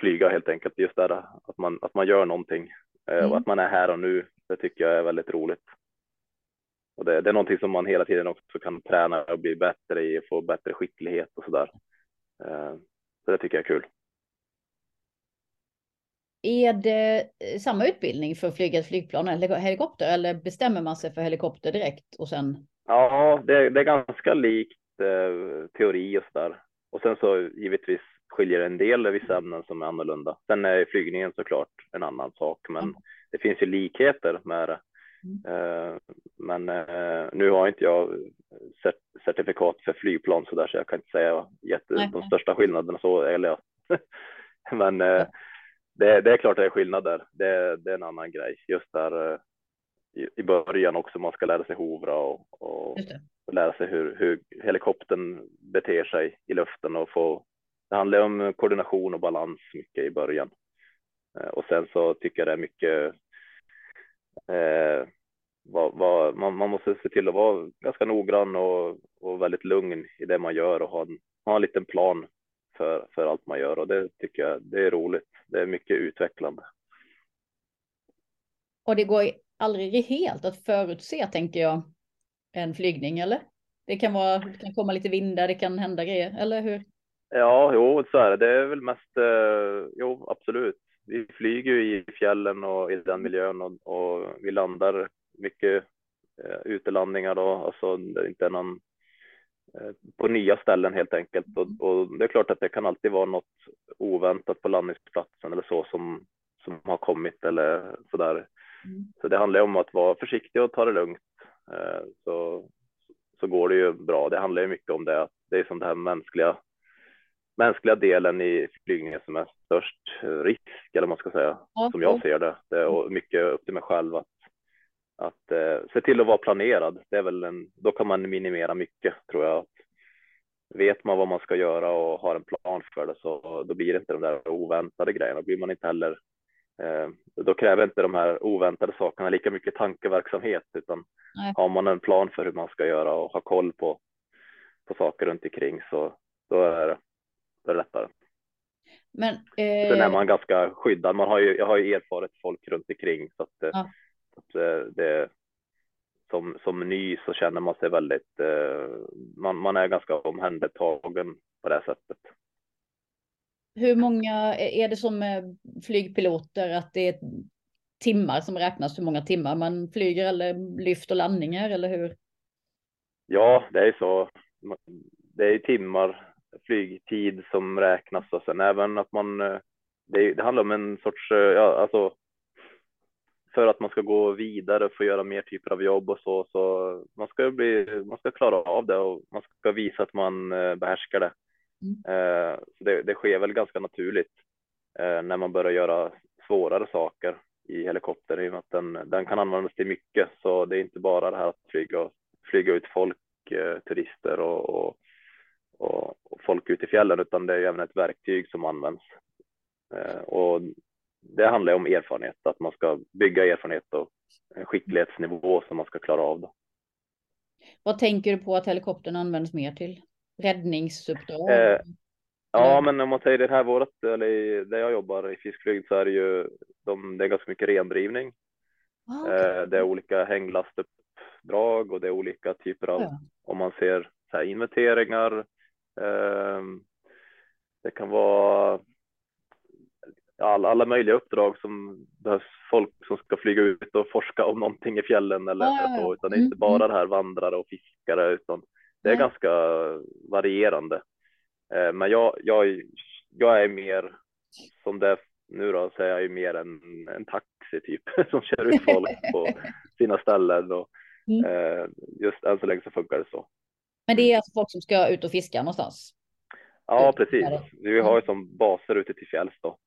flyga helt enkelt. Just det där att man, att man gör någonting mm. och att man är här och nu. Det tycker jag är väldigt roligt. Och det, det, är någonting som man hela tiden också kan träna och bli bättre i, få bättre skicklighet och så där. Eh, så det tycker jag är kul. Är det eh, samma utbildning för ett flygplan eller helikopter eller bestämmer man sig för helikopter direkt och sen? Ja, det, det är ganska likt eh, teori och så där. Och sen så givetvis skiljer en del vissa ämnen som är annorlunda. Sen är flygningen såklart en annan sak, men mm. det finns ju likheter med det. Mm. Eh, men eh, nu har inte jag cert certifikat för flygplan så där så jag kan inte säga jätte, de största skillnaderna så eller [LAUGHS] men eh, det, det, är klart det är skillnader. Det, det är en annan grej. Just där i, i början också, man ska lära sig hovra och, och lära sig hur, hur helikoptern beter sig i luften och få. Det handlar om koordination och balans mycket i början. Och sen så tycker jag det är mycket. Eh, vad, vad, man, man, måste se till att vara ganska noggrann och, och väldigt lugn i det man gör och ha en, ha en liten plan för, för allt man gör och det tycker jag det är roligt. Det är mycket utvecklande. Och det går aldrig helt att förutse, tänker jag, en flygning, eller? Det kan, vara, det kan komma lite vindar, det kan hända grejer, eller hur? Ja, jo, så är det. Det är väl mest, eh, jo, absolut. Vi flyger ju i fjällen och i den miljön och, och vi landar mycket eh, utelandningar då, alltså inte någon Eh, på nya ställen helt enkelt. Och, och, det är klart att det kan alltid vara något oväntat på landningsplatsen eller så som, som har kommit eller så där. Mm. Så det handlar om att vara försiktig och ta det lugnt. Eh, så, så går det ju bra. Det handlar ju mycket om det. Det är som det här mänskliga, mänskliga delen i flygningen som är störst risk, eller vad man ska säga, ja, som jag ser det. det är mycket upp till mig själv att att eh, se till att vara planerad. Det är väl en, då kan man minimera mycket tror jag. Vet man vad man ska göra och har en plan för det så då blir det inte de där oväntade grejerna. Då blir man inte heller. Eh, då kräver inte de här oväntade sakerna lika mycket tankeverksamhet utan Nej. har man en plan för hur man ska göra och har koll på på saker runt omkring så då är det, då är det lättare. Men, eh... Sen är man ganska skyddad. Man har ju, jag har ju erfaret folk runt omkring så att ja. Att eh, det, som, som ny så känner man sig väldigt, eh, man, man är ganska omhändertagen på det sättet. Hur många är det som flygpiloter att det är timmar som räknas, hur många timmar man flyger eller lyft och landningar eller hur? Ja, det är så. Det är timmar flygtid som räknas och sen även att man, eh, det, det handlar om en sorts, ja, alltså för att man ska gå vidare och få göra mer typer av jobb och så. Så man ska bli, man ska klara av det och man ska visa att man eh, behärskar det. Mm. Eh, det, det, sker väl ganska naturligt eh, när man börjar göra svårare saker i helikopter i och med att den, den kan användas till mycket. Så det är inte bara det här att flyga, flyga ut folk, turister och, och, och, och folk ut i fjällen, utan det är även ett verktyg som används. Och det handlar om erfarenhet, att man ska bygga erfarenhet och en skicklighetsnivå som man ska klara av. Då. Vad tänker du på att helikoptern används mer till? Räddningsuppdrag? Eh, ja, men om man säger det här vårat, eller där jag jobbar i fiskflyg så är det ju de, det är ganska mycket rendrivning. Ah, okay. eh, det är olika hänglastuppdrag och det är olika typer av, ja. om man ser så här, inventeringar. Eh, det kan vara alla, alla möjliga uppdrag som behövs folk som ska flyga ut och forska om någonting i fjällen eller ja, så, utan det är inte mm, bara mm. det här vandrare och fiskare utan det är ganska varierande. Eh, men jag, jag, jag är mer som det nu då så är jag ju mer en, en taxi typ [LAUGHS] som kör ut folk på [LAUGHS] sina ställen och mm. eh, just än så länge så funkar det så. Men det är alltså folk som ska ut och fiska någonstans? Ja, precis. Vi har ju som baser ute till fjälls då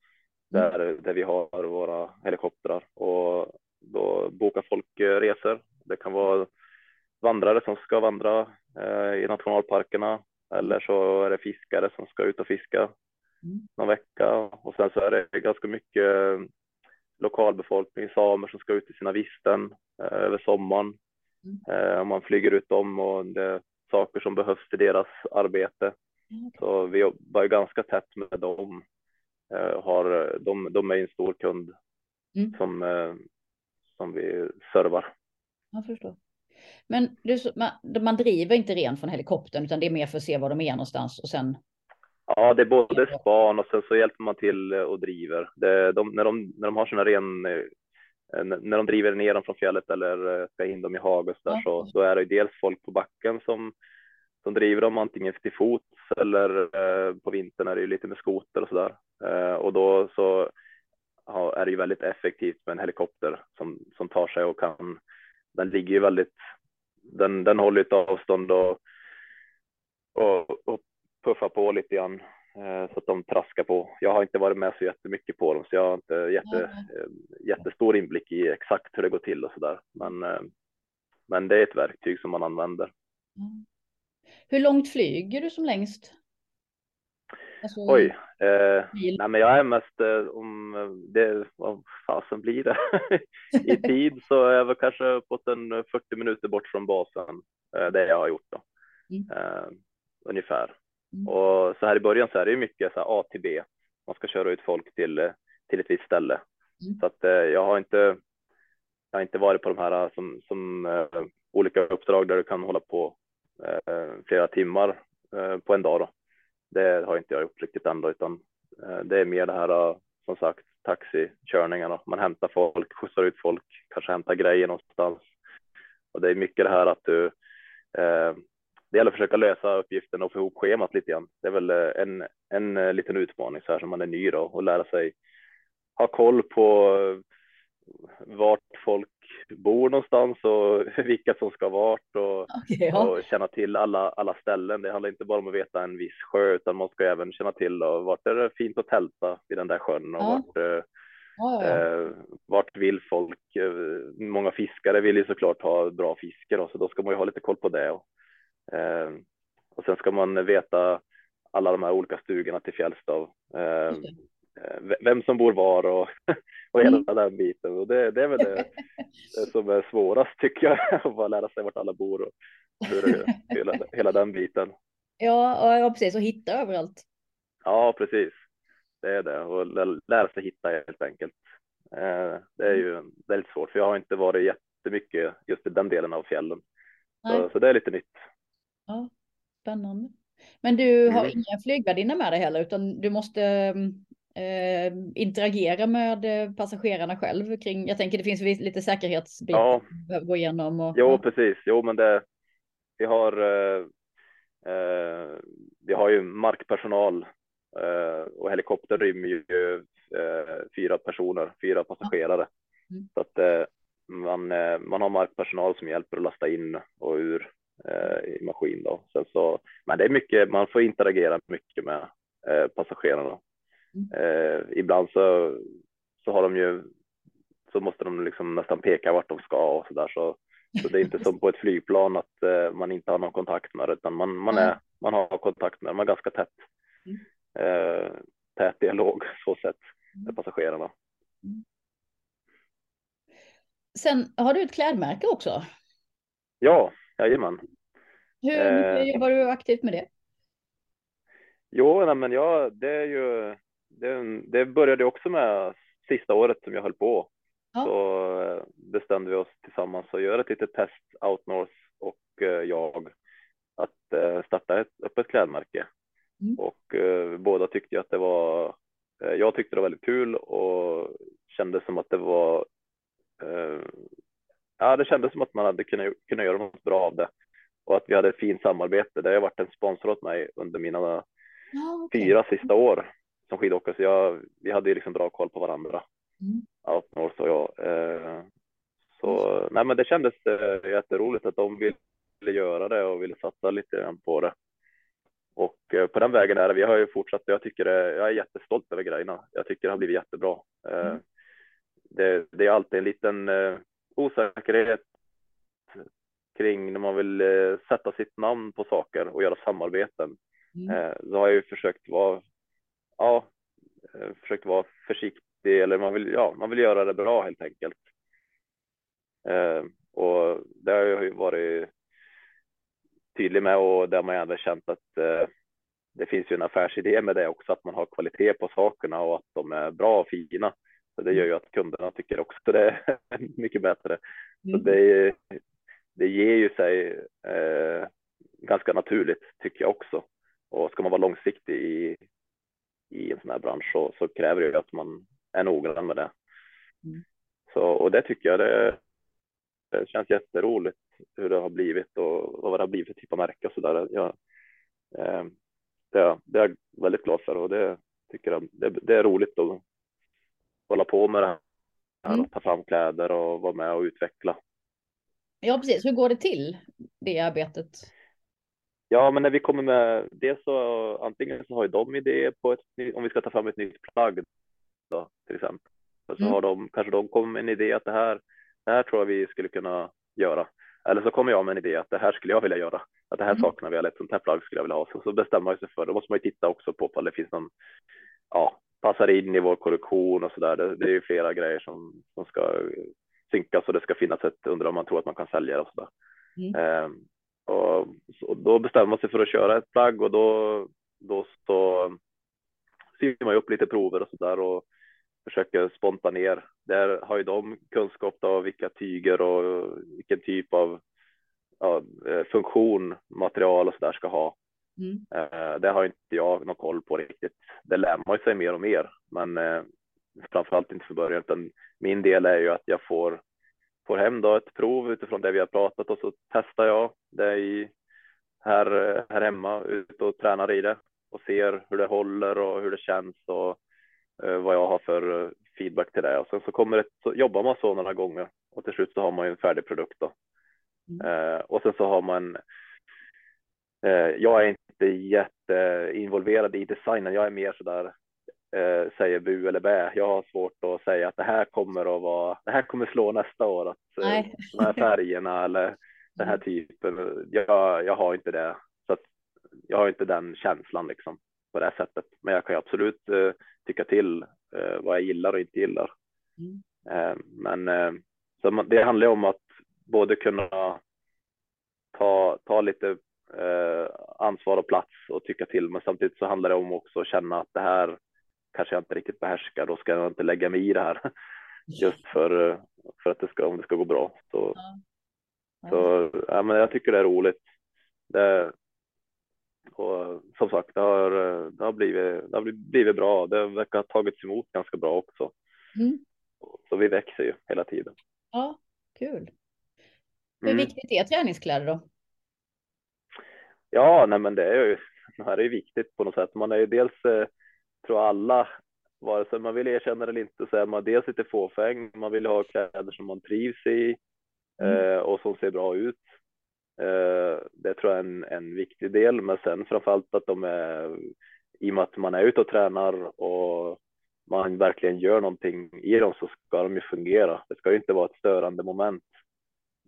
där, mm. där vi har våra helikoptrar och då bokar folk eh, resor. Det kan vara vandrare som ska vandra eh, i nationalparkerna eller så är det fiskare som ska ut och fiska mm. någon vecka och sen så är det ganska mycket lokalbefolkning, samer som ska ut i sina visten eh, över sommaren. Mm. Eh, man flyger ut dem och det saker som behövs till deras arbete. Mm. Så vi jobbar ganska tätt med dem Eh, har, de, de är en stor kund mm. som, eh, som vi servar. Jag förstår. Men du, man, man driver inte ren från helikoptern utan det är mer för att se var de är någonstans och sen? Ja, det är både span och sen så hjälper man till och driver. Det, de, när, de, när de har sina ren eh, när de driver ner dem från fjället eller ska in dem i hag och så, där, så, så är det dels folk på backen som, som driver dem antingen till fots eller eh, på vintern är det ju lite med skoter och så där. Eh, och då så ja, är det ju väldigt effektivt med en helikopter som, som tar sig och kan, den ligger ju väldigt, den, den håller ett avstånd och, och, och puffar på lite grann eh, så att de traskar på. Jag har inte varit med så jättemycket på dem så jag har inte jätte, mm. jättestor inblick i exakt hur det går till och så där. Men, eh, men det är ett verktyg som man använder. Mm. Hur långt flyger du som längst? Alltså, Oj, eh, nej men jag är mest eh, om det, vad fasen blir det? [LAUGHS] I [LAUGHS] tid så är jag väl kanske uppåt en 40 minuter bort från basen, eh, det jag har gjort då. Mm. Eh, ungefär. Mm. Och så här i början så är det ju mycket så här A till B. Man ska köra ut folk till, till ett visst ställe. Mm. Så att eh, jag har inte, jag har inte varit på de här som, som eh, olika uppdrag där du kan hålla på Eh, flera timmar eh, på en dag. Då. Det har inte jag gjort riktigt ändå, utan eh, det är mer det här som sagt taxikörningarna. Man hämtar folk, skjutsar ut folk, kanske hämtar grejer någonstans. Och det är mycket det här att du det gäller att försöka lösa uppgiften och få ihop schemat lite grann. Det är väl en, en liten utmaning så här som man är ny då och lära sig ha koll på vart folk bor någonstans och [LAUGHS] vilka som ska vart och, okay, ja. och, känna till alla, alla ställen. Det handlar inte bara om att veta en viss sjö utan man ska även känna till och vart är det fint att tälta vid den där sjön och ja. vart, eh, ja, eh, vart vill folk? Eh, många fiskare vill ju såklart ha bra fiske då, så då ska man ju ha lite koll på det. Och, eh, och sen ska man veta alla de här olika stugorna till Fjällstav. Eh, Eh, vem som bor var och, [LAUGHS] och hela mm. den biten. Och det, det är väl det, [LAUGHS] det, som är svårast tycker jag, [LAUGHS] att bara lära sig vart alla bor och hur, hela, hela den biten. Ja, ja, precis, och hitta överallt. Ja, precis. Det är det, och lära sig hitta helt enkelt. Eh, det är ju väldigt svårt, för jag har inte varit jättemycket just i den delen av fjällen. Så, så, det är lite nytt. Ja, spännande. Men du har mm. ingen flygvärdinna med dig heller, utan du måste eh, interagera med eh, passagerarna själv kring, jag tänker det finns lite säkerhetsbitar ja. behöver gå igenom. Och, jo, ja. precis. Jo, men det, vi har, eh, eh, vi har ju markpersonal eh, och helikopter rymmer ju eh, fyra personer, fyra passagerare. Mm. Så att man, man har markpersonal som hjälper att lasta in och ur i maskin då. Sen så, men det är mycket, man får interagera mycket med passagerarna. Eh, ibland så, så har de ju, så måste de liksom nästan peka vart de ska och så där. Så, så det är inte som på ett flygplan att eh, man inte har någon kontakt med det, utan man, man, är, man har kontakt med det, man är ganska tätt. Mm. Eh, tät dialog så sätt med passagerarna. Sen har du ett klädmärke också. Ja, jajamän. Hur mycket eh, jobbar du aktivt med det? Jo, nej, men ja, det är ju, det, det började också med sista året som jag höll på. Ja. Så eh, bestämde vi oss tillsammans att göra ett litet test, Outnorth och eh, jag, att eh, starta ett öppet klädmärke. Mm. Och eh, båda tyckte att det var, eh, jag tyckte det var väldigt kul och kände som att det var, eh, ja det kändes som att man hade kunnat, kunnat göra något bra av det och att vi hade ett fint samarbete. Det har varit en sponsor åt mig under mina ah, okay. fyra sista år som skidåkare, så jag, vi hade ju liksom bra koll på varandra. Mm. Outnorth och jag. Eh, så mm. nej, men det kändes eh, jätteroligt att de ville göra det och ville satsa lite grann på det. Och eh, på den vägen är det. Vi har ju fortsatt. Jag tycker det, jag är jättestolt över grejerna. Jag tycker det har blivit jättebra. Mm. Det, det, är alltid en liten osäkerhet kring när man vill eh, sätta sitt namn på saker och göra samarbeten. Mm. Eh, så har jag ju försökt vara, ja, eh, försökt vara försiktig eller man vill, ja, man vill göra det bra helt enkelt. och det har jag ju varit tydlig med och där man även känt att det finns ju en affärsidé med det också, att man har kvalitet på sakerna och att de är bra och fina. Så det gör ju att kunderna tycker också det är [LAUGHS] mycket bättre. Så mm. det det ger ju sig eh, ganska naturligt tycker jag också. Och ska man vara långsiktig i, i en sån här bransch så, så kräver det ju att man är noggrann med det. Mm. Så, och det tycker jag det, det, känns jätteroligt hur det har blivit och, och vad det har blivit för typ av märke och så där. Jag, eh, det, det, är jag väldigt glad för och det tycker jag det, det är roligt att hålla på med det här. Mm. Ta fram kläder och vara med och utveckla Ja, precis. Hur går det till, det arbetet? Ja, men när vi kommer med det så antingen så har ju de idé på ett, om vi ska ta fram ett nytt plagg då, till exempel. Så mm. har de, kanske de kommer med en idé att det här, det här tror jag vi skulle kunna göra. Eller så kommer jag med en idé att det här skulle jag vilja göra. Att det här mm. saknar vi eller ett sånt här plagg skulle jag vilja ha. Så, så bestämmer man sig för, då måste man ju titta också på om det finns någon, ja, passar in i vår kollektion och så där. Det, det är ju flera grejer som, som ska synkas och det ska finnas ett under om man tror att man kan sälja det och sådär. Mm. Eh, och, och, då bestämmer man sig för att köra ett plagg och då, då så syr man upp lite prover och sådär och försöker sponta ner. Där har ju de kunskap av vilka tyger och vilken typ av ja, eh, funktion material och så där ska ha. Mm. Eh, det har inte jag någon koll på riktigt. Det lär man sig mer och mer, men eh, framförallt inte för början, utan min del är ju att jag får, får hem då ett prov utifrån det vi har pratat och så testar jag det i, här, här hemma, ute och tränar i det och ser hur det håller och hur det känns och vad jag har för feedback till det. Och sen så kommer det, så jobbar man så några gånger och till slut så har man ju en färdig produkt då. Mm. Och sen så har man jag är inte jätteinvolverad i designen. Jag är mer så där eh, säger bu eller bä. Jag har svårt att säga att det här kommer att vara, det här kommer slå nästa år, att eh, de här färgerna eller [LAUGHS] den här typen. Jag, jag har inte det, så att jag har inte den känslan liksom på det sättet. Men jag kan ju absolut eh, tycka till eh, vad jag gillar och inte gillar. Mm. Eh, men eh, så det handlar om att både kunna ta, ta lite eh, ansvar och plats och tycka till, men samtidigt så handlar det om också att känna att det här kanske jag inte riktigt behärskar, då ska jag inte lägga mig i det här [LAUGHS] just för, för att det ska, om det ska gå bra. Så, ja. Ja. så ja, men jag tycker det är roligt. Det, och som sagt, det har, det har, blivit, det har blivit bra. Det verkar ha tagits emot ganska bra också. Mm. Så vi växer ju hela tiden. Ja, kul. Hur mm. viktigt är träningskläder då? Ja, nej men det är ju, [LAUGHS] det här är viktigt på något sätt. Man är ju dels eh, tror alla, vare sig man vill erkänna det eller inte, så är man dels lite fåfäng. Man vill ha kläder som man trivs i mm. eh, och som ser bra ut. Eh, det tror jag är en, en viktig del, men sen framförallt att de är i och med att man är ute och tränar och man verkligen gör någonting i dem så ska de ju fungera. Det ska ju inte vara ett störande moment.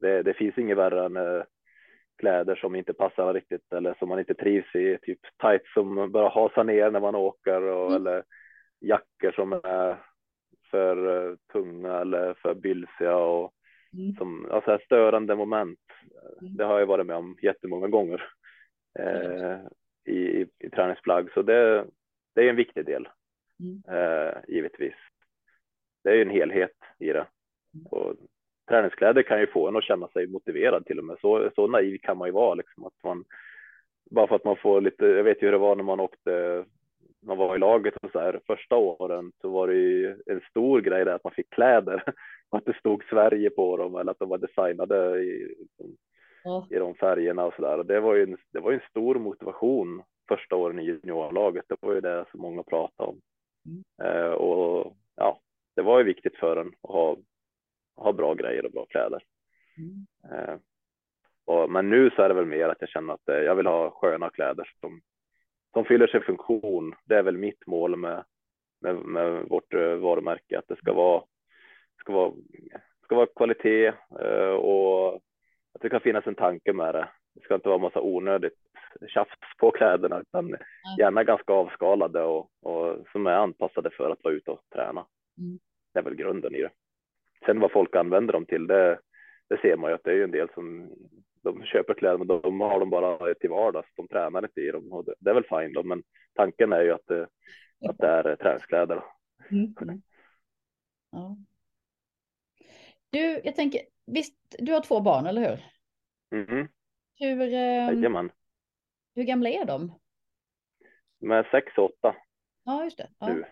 Det, det finns inget värre än kläder som inte passar riktigt eller som man inte trivs i, typ tights som bara hasar ner när man åker och, mm. eller jackor som är för tunga eller för bylsiga och mm. som alltså störande moment. Mm. Det har jag varit med om jättemånga gånger eh, i, i, i träningsplagg, så det, det är en viktig del mm. eh, givetvis. Det är ju en helhet i det. Mm. Och träningskläder kan ju få en att känna sig motiverad till och med. Så, så naiv kan man ju vara liksom att man bara för att man får lite. Jag vet ju hur det var när man åkte. Man var i laget och så här första åren så var det ju en stor grej där att man fick kläder [LAUGHS] att det stod Sverige på dem eller att de var designade i, ja. i de färgerna och så där. Och det var ju en, det var ju en stor motivation första åren i juniorlaget. Det var ju det som många pratade om mm. eh, och ja, det var ju viktigt för en att ha ha bra grejer och bra kläder. Mm. Eh, och, men nu så är det väl mer att jag känner att eh, jag vill ha sköna kläder som, som fyller sin funktion. Det är väl mitt mål med, med, med vårt eh, varumärke, att det ska vara, ska vara, ska vara kvalitet och att det kan finnas en tanke med det. Det ska inte vara massa onödigt tjafs på kläderna utan gärna ganska avskalade och, och som är anpassade för att vara ute och träna. Mm. Det är väl grunden i det. Sen vad folk använder dem till, det, det ser man ju att det är ju en del som de köper kläder, men de har dem bara till vardags. De tränar inte i dem och det, det är väl fine då, men tanken är ju att det, att det är träningskläder. Mm. mm. Ja. Du, jag tänker, visst, du har två barn, eller hur? Mm. Hur, eh, hur gamla är de? De är sex och åtta. Ja, just det. Ja. Nu.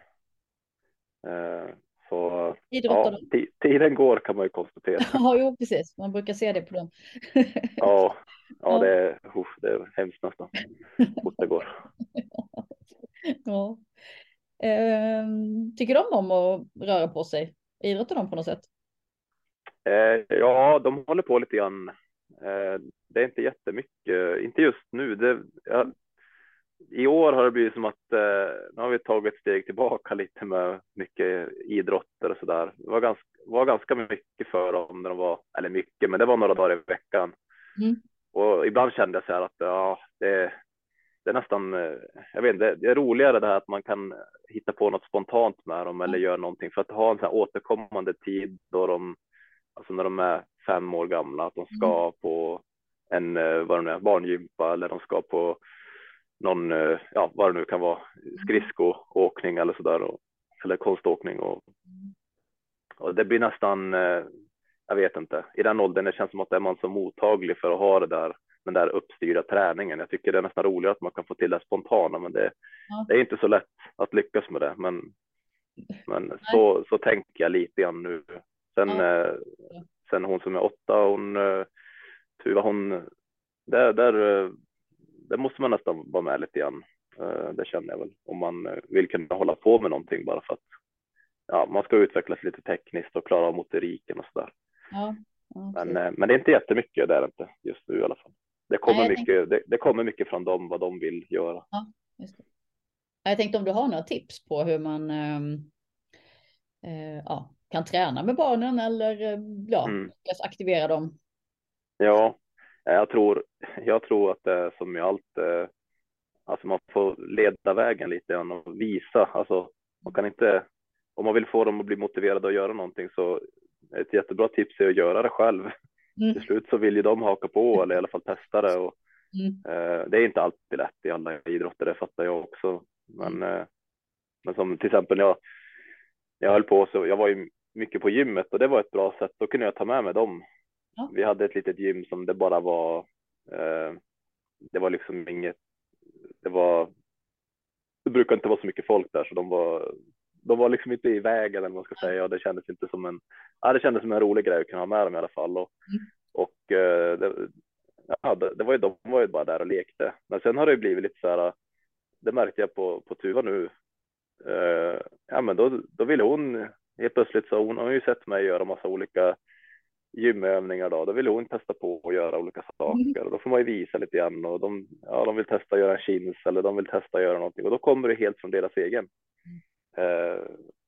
Eh, så ja, tiden går kan man ju konstatera. [LAUGHS] Ja, jo, precis. Man brukar se det på dem. [LAUGHS] ja, ja, Det, är, det är hemskt nästan. Fort det går. [LAUGHS] ja. Ehm, tycker de om att röra på sig? Idrottar de på något sätt? Eh, ja, de håller på lite grann. Eh, det är inte jättemycket, inte just nu. Det, jag i år har det blivit som att eh, nu har vi tagit ett steg tillbaka lite med mycket idrotter och så där. Det var ganska, var ganska mycket för dem när de var, eller mycket, men det var några dagar i veckan. Mm. Och ibland kände jag så här att ja, det, det är nästan, eh, jag vet inte, det är roligare det här att man kan hitta på något spontant med dem eller göra någonting för att ha en så här återkommande tid då de, alltså när de är fem år gamla, att de ska mm. på en, eh, vad det nu är, barngympa eller de ska på någon, eh, ja vad det nu kan vara, skridskoåkning eller sådär eller konståkning och, och det blir nästan, eh, jag vet inte, i den åldern det känns som att är man så mottaglig för att ha det där, den där uppstyrda träningen. Jag tycker det är nästan roligare att man kan få till det spontana, men det, ja. det är inte så lätt att lyckas med det. Men, men så, så tänker jag lite grann nu. Sen, ja. eh, sen hon som är åtta, hon, Tuva, hon, där, där det måste man nästan vara med lite grann. Eh, det känner jag väl om man eh, vill kunna hålla på med någonting bara för att ja, man ska utvecklas lite tekniskt och klara av motoriken och så där. Ja, okay. men, eh, men det är inte jättemycket, det är inte just nu i alla fall. Det kommer, Nej, mycket, tänkte... det, det, kommer mycket från dem vad de vill göra. Ja. Jag tänkte om du har några tips på hur man ehm, eh, ja, kan träna med barnen eller ja, mm. aktivera dem. Ja, jag tror, jag tror att det är som i allt, eh, alltså man får leda vägen lite grann och visa. Alltså man kan inte, om man vill få dem att bli motiverade att göra någonting så ett jättebra tips är att göra det själv. Mm. Till slut så vill ju de haka på eller i alla fall testa det. Och, mm. eh, det är inte alltid lätt i alla idrotter, det fattar jag också. Men, eh, men som till exempel jag, jag höll på så jag var ju mycket på gymmet och det var ett bra sätt. Då kunde jag ta med mig dem Ja. Vi hade ett litet gym som det bara var. Eh, det var liksom inget. Det var. Det brukar inte vara så mycket folk där så de var. De var liksom inte i vägen eller vad man ska säga och det kändes inte som en. Ja, det kändes som en rolig grej att kunna ha med dem i alla fall och mm. och eh, det, ja, det, det, var ju de var ju bara där och lekte. Men sen har det ju blivit lite så här. Det märkte jag på på Tuva nu. Eh, ja, men då då ville hon helt plötsligt så hon har ju sett mig göra massa olika gymövningar då, då vill hon testa på att göra olika saker och då får man ju visa lite grann och de, ja, de vill testa att göra en chins eller de vill testa att göra någonting och då kommer det helt från deras egen. Eh,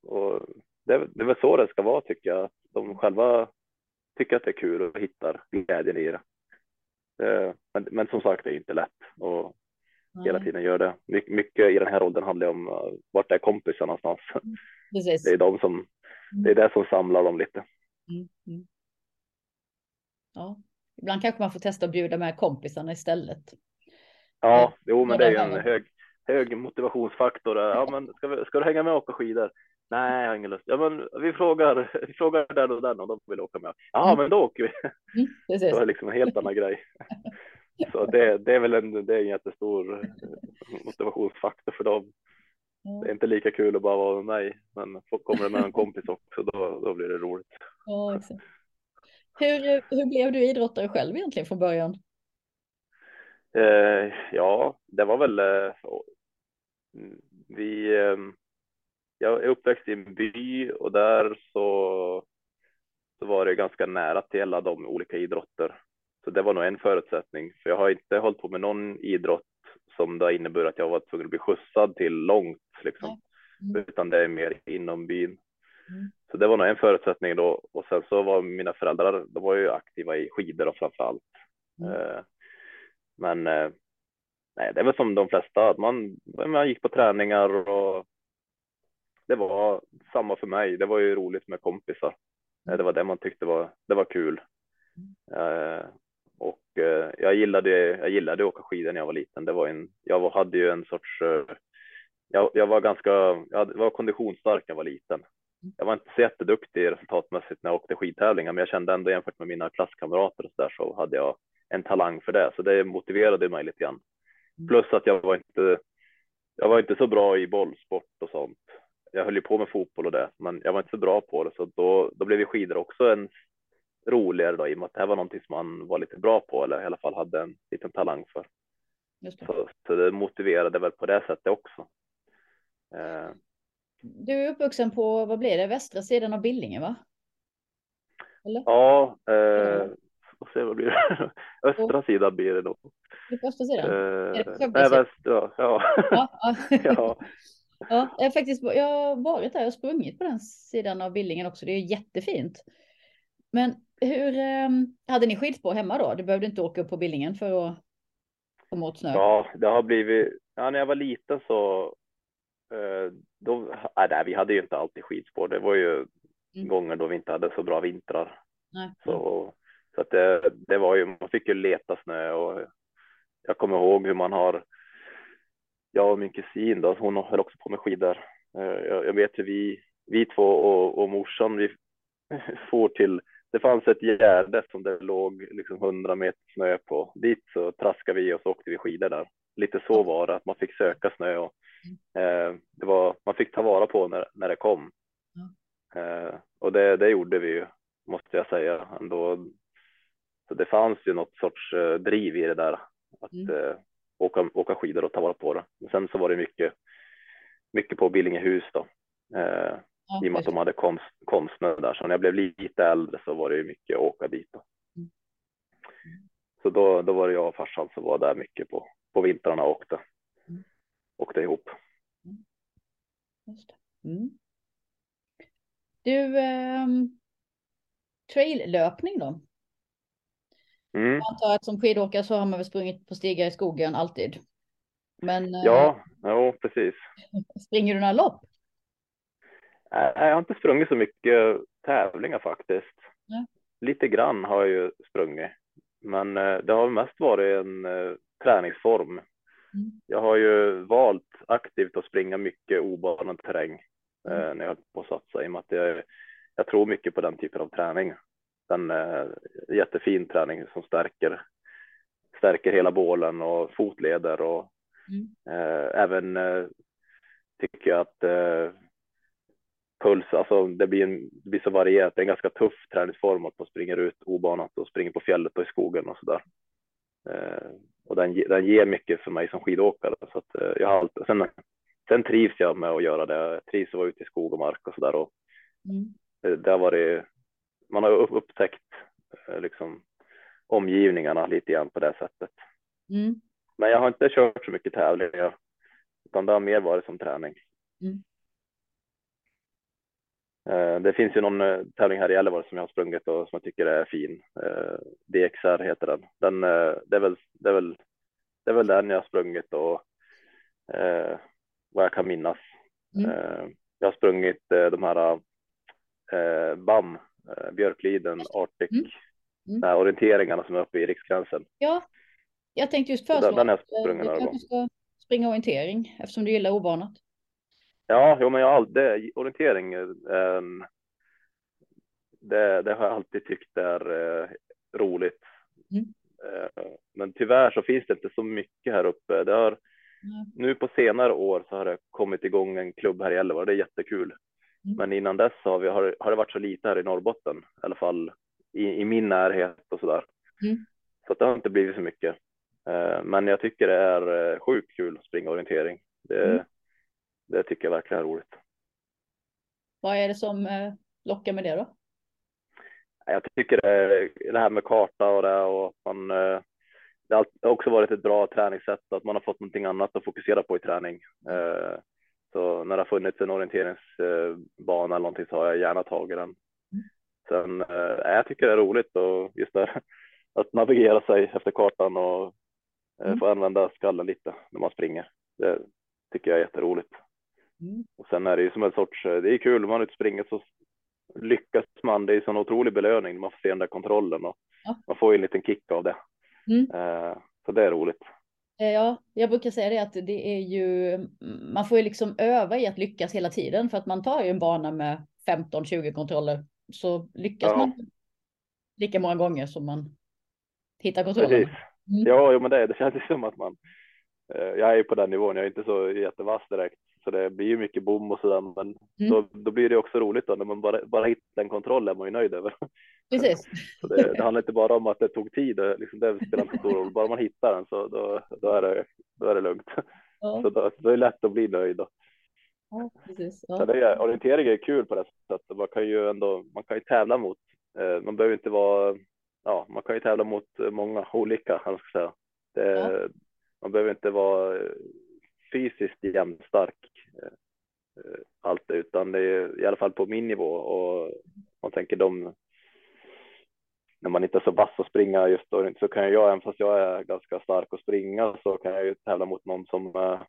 och det, det är väl så det ska vara tycker jag, att de själva tycker att det är kul och hittar glädjen i det. Eh, men, men som sagt, det är inte lätt och hela tiden gör det. My, mycket i den här åldern handlar om uh, vart är kompisarna någonstans. Precis. Det är de som det är det som samlar dem lite. Mm. Mm. Ja, ibland kanske man får testa att bjuda med kompisarna istället. Ja, eh, jo, men det är ju en hög, hög motivationsfaktor. Ja, men ska, vi, ska du hänga med och åka skidor? Nej, jag har ingen lust. Ja, men vi frågar, vi frågar den och den och de vill åka med. Ja, mm. men då åker vi. Mm, precis. det är liksom en helt annan grej. [LAUGHS] Så det, det är väl en, det är en jättestor motivationsfaktor för dem. Det är inte lika kul att bara vara med mig, men kommer det med en kompis också, då, då blir det roligt. Ja, exakt. Hur, hur blev du idrottare själv egentligen från början? Eh, ja, det var väl eh, vi. Eh, jag är uppväxt i en by och där så, så var det ganska nära till alla de olika idrotter. Så det var nog en förutsättning, för jag har inte hållit på med någon idrott som det innebär att jag var tvungen att bli skjutsad till långt liksom, mm. utan det är mer inom byn. Mm. Så det var nog en förutsättning då och sen så var mina föräldrar, de var ju aktiva i skidor och framför allt. Mm. Eh, men eh, nej, det är väl som de flesta, att man, man gick på träningar och det var samma för mig. Det var ju roligt med kompisar. Mm. Det var det man tyckte var, det var kul. Och jag gillade, jag gillade att åka skidor när jag var liten. Det var en, jag hade ju en sorts, jag, jag var ganska, jag var konditionsstark när jag var liten. Jag var inte så jätteduktig resultatmässigt när jag åkte skidtävlingar, men jag kände ändå jämfört med mina klasskamrater och så där så hade jag en talang för det, så det motiverade mig lite grann. Mm. Plus att jag var inte, jag var inte så bra i bollsport och sånt. Jag höll ju på med fotboll och det, men jag var inte så bra på det, så då, då blev ju skidor också en roligare då i och med att det här var någonting som man var lite bra på eller i alla fall hade en liten talang för. Det. Så, så, det motiverade väl på det sättet också. Eh. Du är uppvuxen på, vad blir det, västra sidan av Billingen va? Eller? Ja, eh, och se vad blir det? [LAUGHS] Östra sidan blir det nog. Det östra sidan? Eh, nej, västra, ja. Ja, ja. ja. [LAUGHS] [LAUGHS] ja. jag, faktiskt, jag har varit där och sprungit på den sidan av Billingen också. Det är jättefint. Men hur um, hade ni skidspår hemma då? Du behövde inte åka upp på Billingen för att komma åt snö? Ja, det har blivit. Ja, när jag var liten så. Eh, då, nej, vi hade ju inte alltid skidspår. Det var ju mm. gånger då vi inte hade så bra vintrar. Nej. Så så att det, det var ju, man fick ju leta snö och jag kommer ihåg hur man har, jag och min kusin då, hon höll också på med skidor. Eh, jag, jag vet hur vi, vi två och, och morsan, vi [LAUGHS] for till, det fanns ett gärde som det låg liksom 100 meter snö på. Dit så traskade vi och så åkte vi skidor där. Lite så var det, att man fick söka snö och eh, det var, man fick ta vara på när, när det kom. Eh, och det, det gjorde vi ju, måste jag säga. Ändå, så det fanns ju något sorts eh, driv i det där att mm. eh, åka, åka skidor och ta vara på det. Men sen så var det mycket, mycket på Billingehus då. Eh, ja, I och med att de hade konst, konstnär där. Så när jag blev lite äldre så var det ju mycket åka dit. Då. Mm. Så då, då var det jag och farsan som var där mycket på, på vintrarna och åkte, mm. åkte ihop. Mm. Mm. Du, eh, traillöpning då? Mm. Jag antar att som skidåkare så har man väl sprungit på stigar i skogen alltid. Men, eh, ja, ja, precis. [LAUGHS] Springer du några lopp? Jag har inte sprungit så mycket tävlingar faktiskt. Ja. Lite grann har jag ju sprungit, men eh, det har mest varit en uh, träningsform. Mm. Jag har ju valt aktivt att springa mycket obanad terräng mm. uh, när jag på att satsa i och med att jag, jag tror mycket på den typen av träning en eh, jättefin träning som stärker, stärker hela bålen och fotleder och mm. eh, även eh, tycker jag att eh, puls, alltså det blir, en, det blir så varierat. Det är en ganska tuff träningsform att man springer ut obanat och springer på fjället och i skogen och så där. Eh, och den, den ger mycket för mig som skidåkare så att eh, jag har alltid, sen, sen trivs jag med att göra det. Jag trivs att vara ute i skog och mark och så där och mm. det, det har varit man har upptäckt eh, liksom omgivningarna lite grann på det sättet. Mm. Men jag har inte kört så mycket tävlingar utan det har mer varit som träning. Mm. Eh, det finns ju någon eh, tävling här i Gällivare som jag har sprungit och som jag tycker är fin. DXR heter den. den det, är väl, det, är väl, det är väl den jag har sprungit och vad jag kan minnas. Mm. Jag har sprungit de här eh, BAM, eh, Björkliden, Arctic, Mm. Mm. orienteringarna som är uppe i Riksgränsen. Ja, jag tänkte just föreslå att eh, du kanske ska springa orientering eftersom du gillar obanat. Ja, jo, men jag har all, det, orientering, en- det, det har jag alltid tyckt är eh, roligt. Mm. Eh, men tyvärr så finns det inte så mycket här uppe. Det har, Nej. nu på senare år så har det kommit igång en klubb här i Gällivare. Det är jättekul. Mm. Men innan dess har, vi, har, har det varit så lite här i Norrbotten, i alla fall i, i min närhet och sådär. Mm. Så det har inte blivit så mycket. Eh, men jag tycker det är sjukt kul att springa orientering. Det, Mm. Det tycker jag verkligen är roligt. Vad är det som eh, lockar med det då? Jag tycker det, det här med karta och det och att man eh, det har också varit ett bra träningssätt att man har fått någonting annat att fokusera på i träning. Eh, Så när det har funnits en orienteringsbana eller någonting så har jag gärna tagit den. Sen eh, jag tycker det är roligt och just det [LAUGHS] att navigera sig efter kartan och Mm. få använda skallen lite när man springer. Det tycker jag är jätteroligt. Mm. Och sen är det ju som en sorts, eh, det är kul man ut springer så lyckas man. Det är en sån otrolig belöning man får se den där kontrollen och Ja. man får ju en liten kick av det. Mm. Eh, Så det är roligt. Eh, Ja, jag brukar säga det att det är ju, mm, man får ju liksom öva i att lyckas hela tiden för att man tar ju en bana med 15-20 kontroller så lyckas Ja. man lika många gånger som man hittar Precis. kontrollerna. Mm. Ja, jo, men det, det känns ju som att man, jag är ju på den nivån, jag är inte så jättevass direkt. Så det blir ju mycket bom och sådär, men Mm. då, då blir det också roligt då när man bara, bara hittar en kontroll är man ju nöjd över. Precis. [LAUGHS] Så det, det handlar inte bara om att det tog tid, det, liksom, det spelar inte så stor roll. Bara man hittar den så då, då, är, det, då är det lugnt. Ja, Så då, då är det lätt att bli nöjd. Då. ja, precis. Så Ja. det är, orientering är kul på det sättet. Man kan ju ändå, man kan ju tävla mot, eh, man behöver inte vara, ja, man kan ju tävla mot många olika, ska säga. Det, Man behöver inte vara fysiskt jämnstark eh, allt utan det är i alla fall på min nivå och man tänker de när man inte är så vass att springa just då så kan jag, även fast jag är ganska stark att springa så kan jag ju tävla mot någon som eh,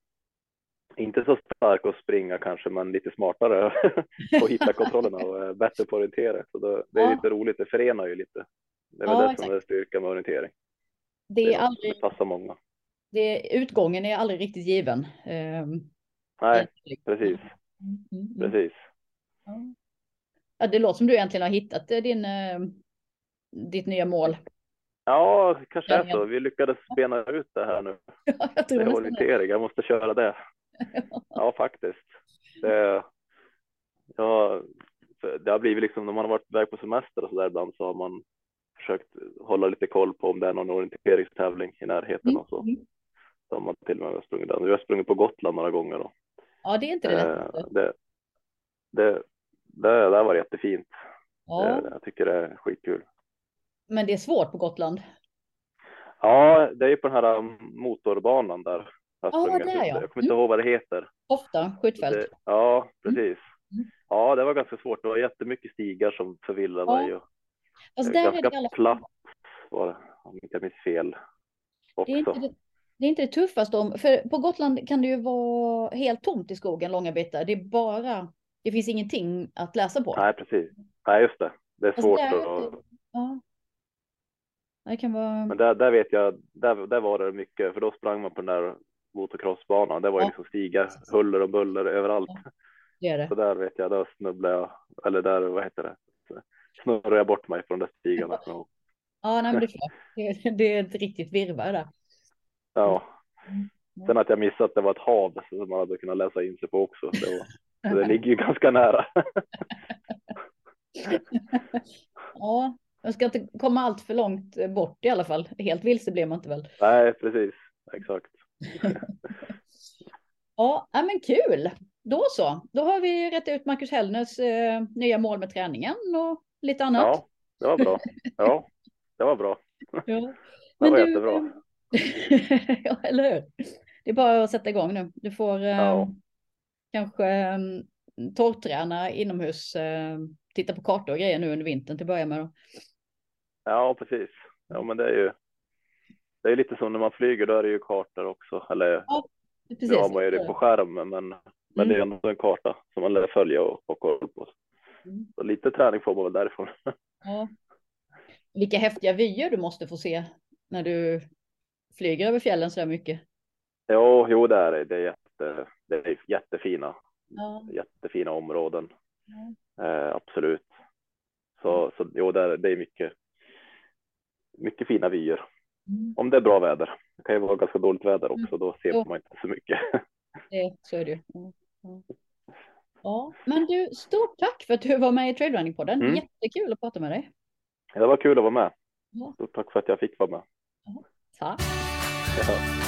inte så stark att springa kanske, men lite smartare [LAUGHS] och hitta kontrollerna och är bättre på att orientera. Så det, det är Ja. lite roligt, det förenar ju lite. Det är väl Ja, det som är styrkan med orientering. Det är Det, aldrig, det passar många. det, utgången är aldrig riktigt given. Ehm, Nej, precis, Mm, mm, mm. precis. Ja. Det låter som du egentligen har hittat eh, din, eh, ditt nya mål. Ja, kanske är så. Vi lyckades bena ut det här nu. [LAUGHS] Ja, jag tror Det orientering, jag måste köra det. [LAUGHS] Ja, faktiskt. Det, ja, det har blivit liksom när man har varit iväg på semester och så där ibland så har man försökt hålla lite koll på om det är någon orienteringstävling i närheten Mm, och så. mm. Så har man till och med sprungit där. Vi har sprungit på Gotland några gånger då. Ja, det är inte det Eh, lättaste. det, det, det, det var jättefint. Ja, Eh, Jag tycker det är skitkul. men det är svårt på Gotland. Ja, det är ju på den här um, motorbanan där. Ja, sprungit där, ja. jag kommer inte ihåg vad det heter. Ofta skjutfält. Det, ja, precis. Mm. Ja, det var ganska svårt. Det var jättemycket stigar som förvillade Ja, mig. Och det ganska platt var det, om inte jag minns fel. Det är, Också. inte det, det är inte det tuffaste om, för på Gotland kan det ju vara helt tomt i skogen långa bitar. Det är bara, det finns ingenting att läsa på. Nej, precis. Nej, just det. Det är Fast svårt. att, Ja. Det kan vara, men där, där vet jag, där, där var det mycket, för då sprang man på den där motocrossbanan. Det var ju Ja. liksom stigar, huller och buller överallt. det är det. Så där vet jag, där snubblade jag, eller där, vad heter det, snurrade jag bort mig från de stigarna. Ja. Ja, nej, men det, är klart. det, det är ett riktigt virrvarr där. Ja. Mm. Sen att jag missat att det var ett hav som man hade kunnat läsa in sig på också. Det, var, det ligger ju [LAUGHS] ganska nära. [LAUGHS] Ja, jag ska inte komma allt för långt bort i alla fall. Helt vilse blir man inte väl. Nej, precis. Exakt. [LAUGHS] Ja, men kul. Då så. Då har vi rätt ut Marcus Hellners eh, nya mål med träningen och lite annat. Ja, det var bra. Ja, det var bra. Ja. Det var du- jättebra. [LAUGHS] ja, eller hur? Det är bara att sätta igång nu. Du får eh, Ja. kanske eh, torrträna inomhus, eh, titta på kartor och grejer nu under vintern till att börja med. Då. Ja, precis. Ja, men det är ju. Det är lite som när man flyger, då är det ju kartor också. Eller Precis. nu har man ju det på skärmen, men, men det är ändå en karta som man lär följa och ha koll på. mm. så lite träning får man väl därifrån. Ja. Vilka häftiga vyer du måste få se när du flyger över fjällen så där mycket. Jo, jo det är det. Det är, jätte, det är jättefina, ja. jättefina områden. Ja. Eh, absolut. Så, så jo, det är, det är mycket, mycket fina vyer. Mm. Om det är bra väder. Det kan ju vara ganska dåligt väder också, mm. då ser jo. man inte så mycket. [LAUGHS] Det, så är det ju. Ja. ja. men du, stort tack för att du var med i Trailrunning-podden. Mm. Jättekul att prata med dig. Ja, det var kul att vara med. Ja. Stort tack för att jag fick vara med. Ja. Tack. Ja.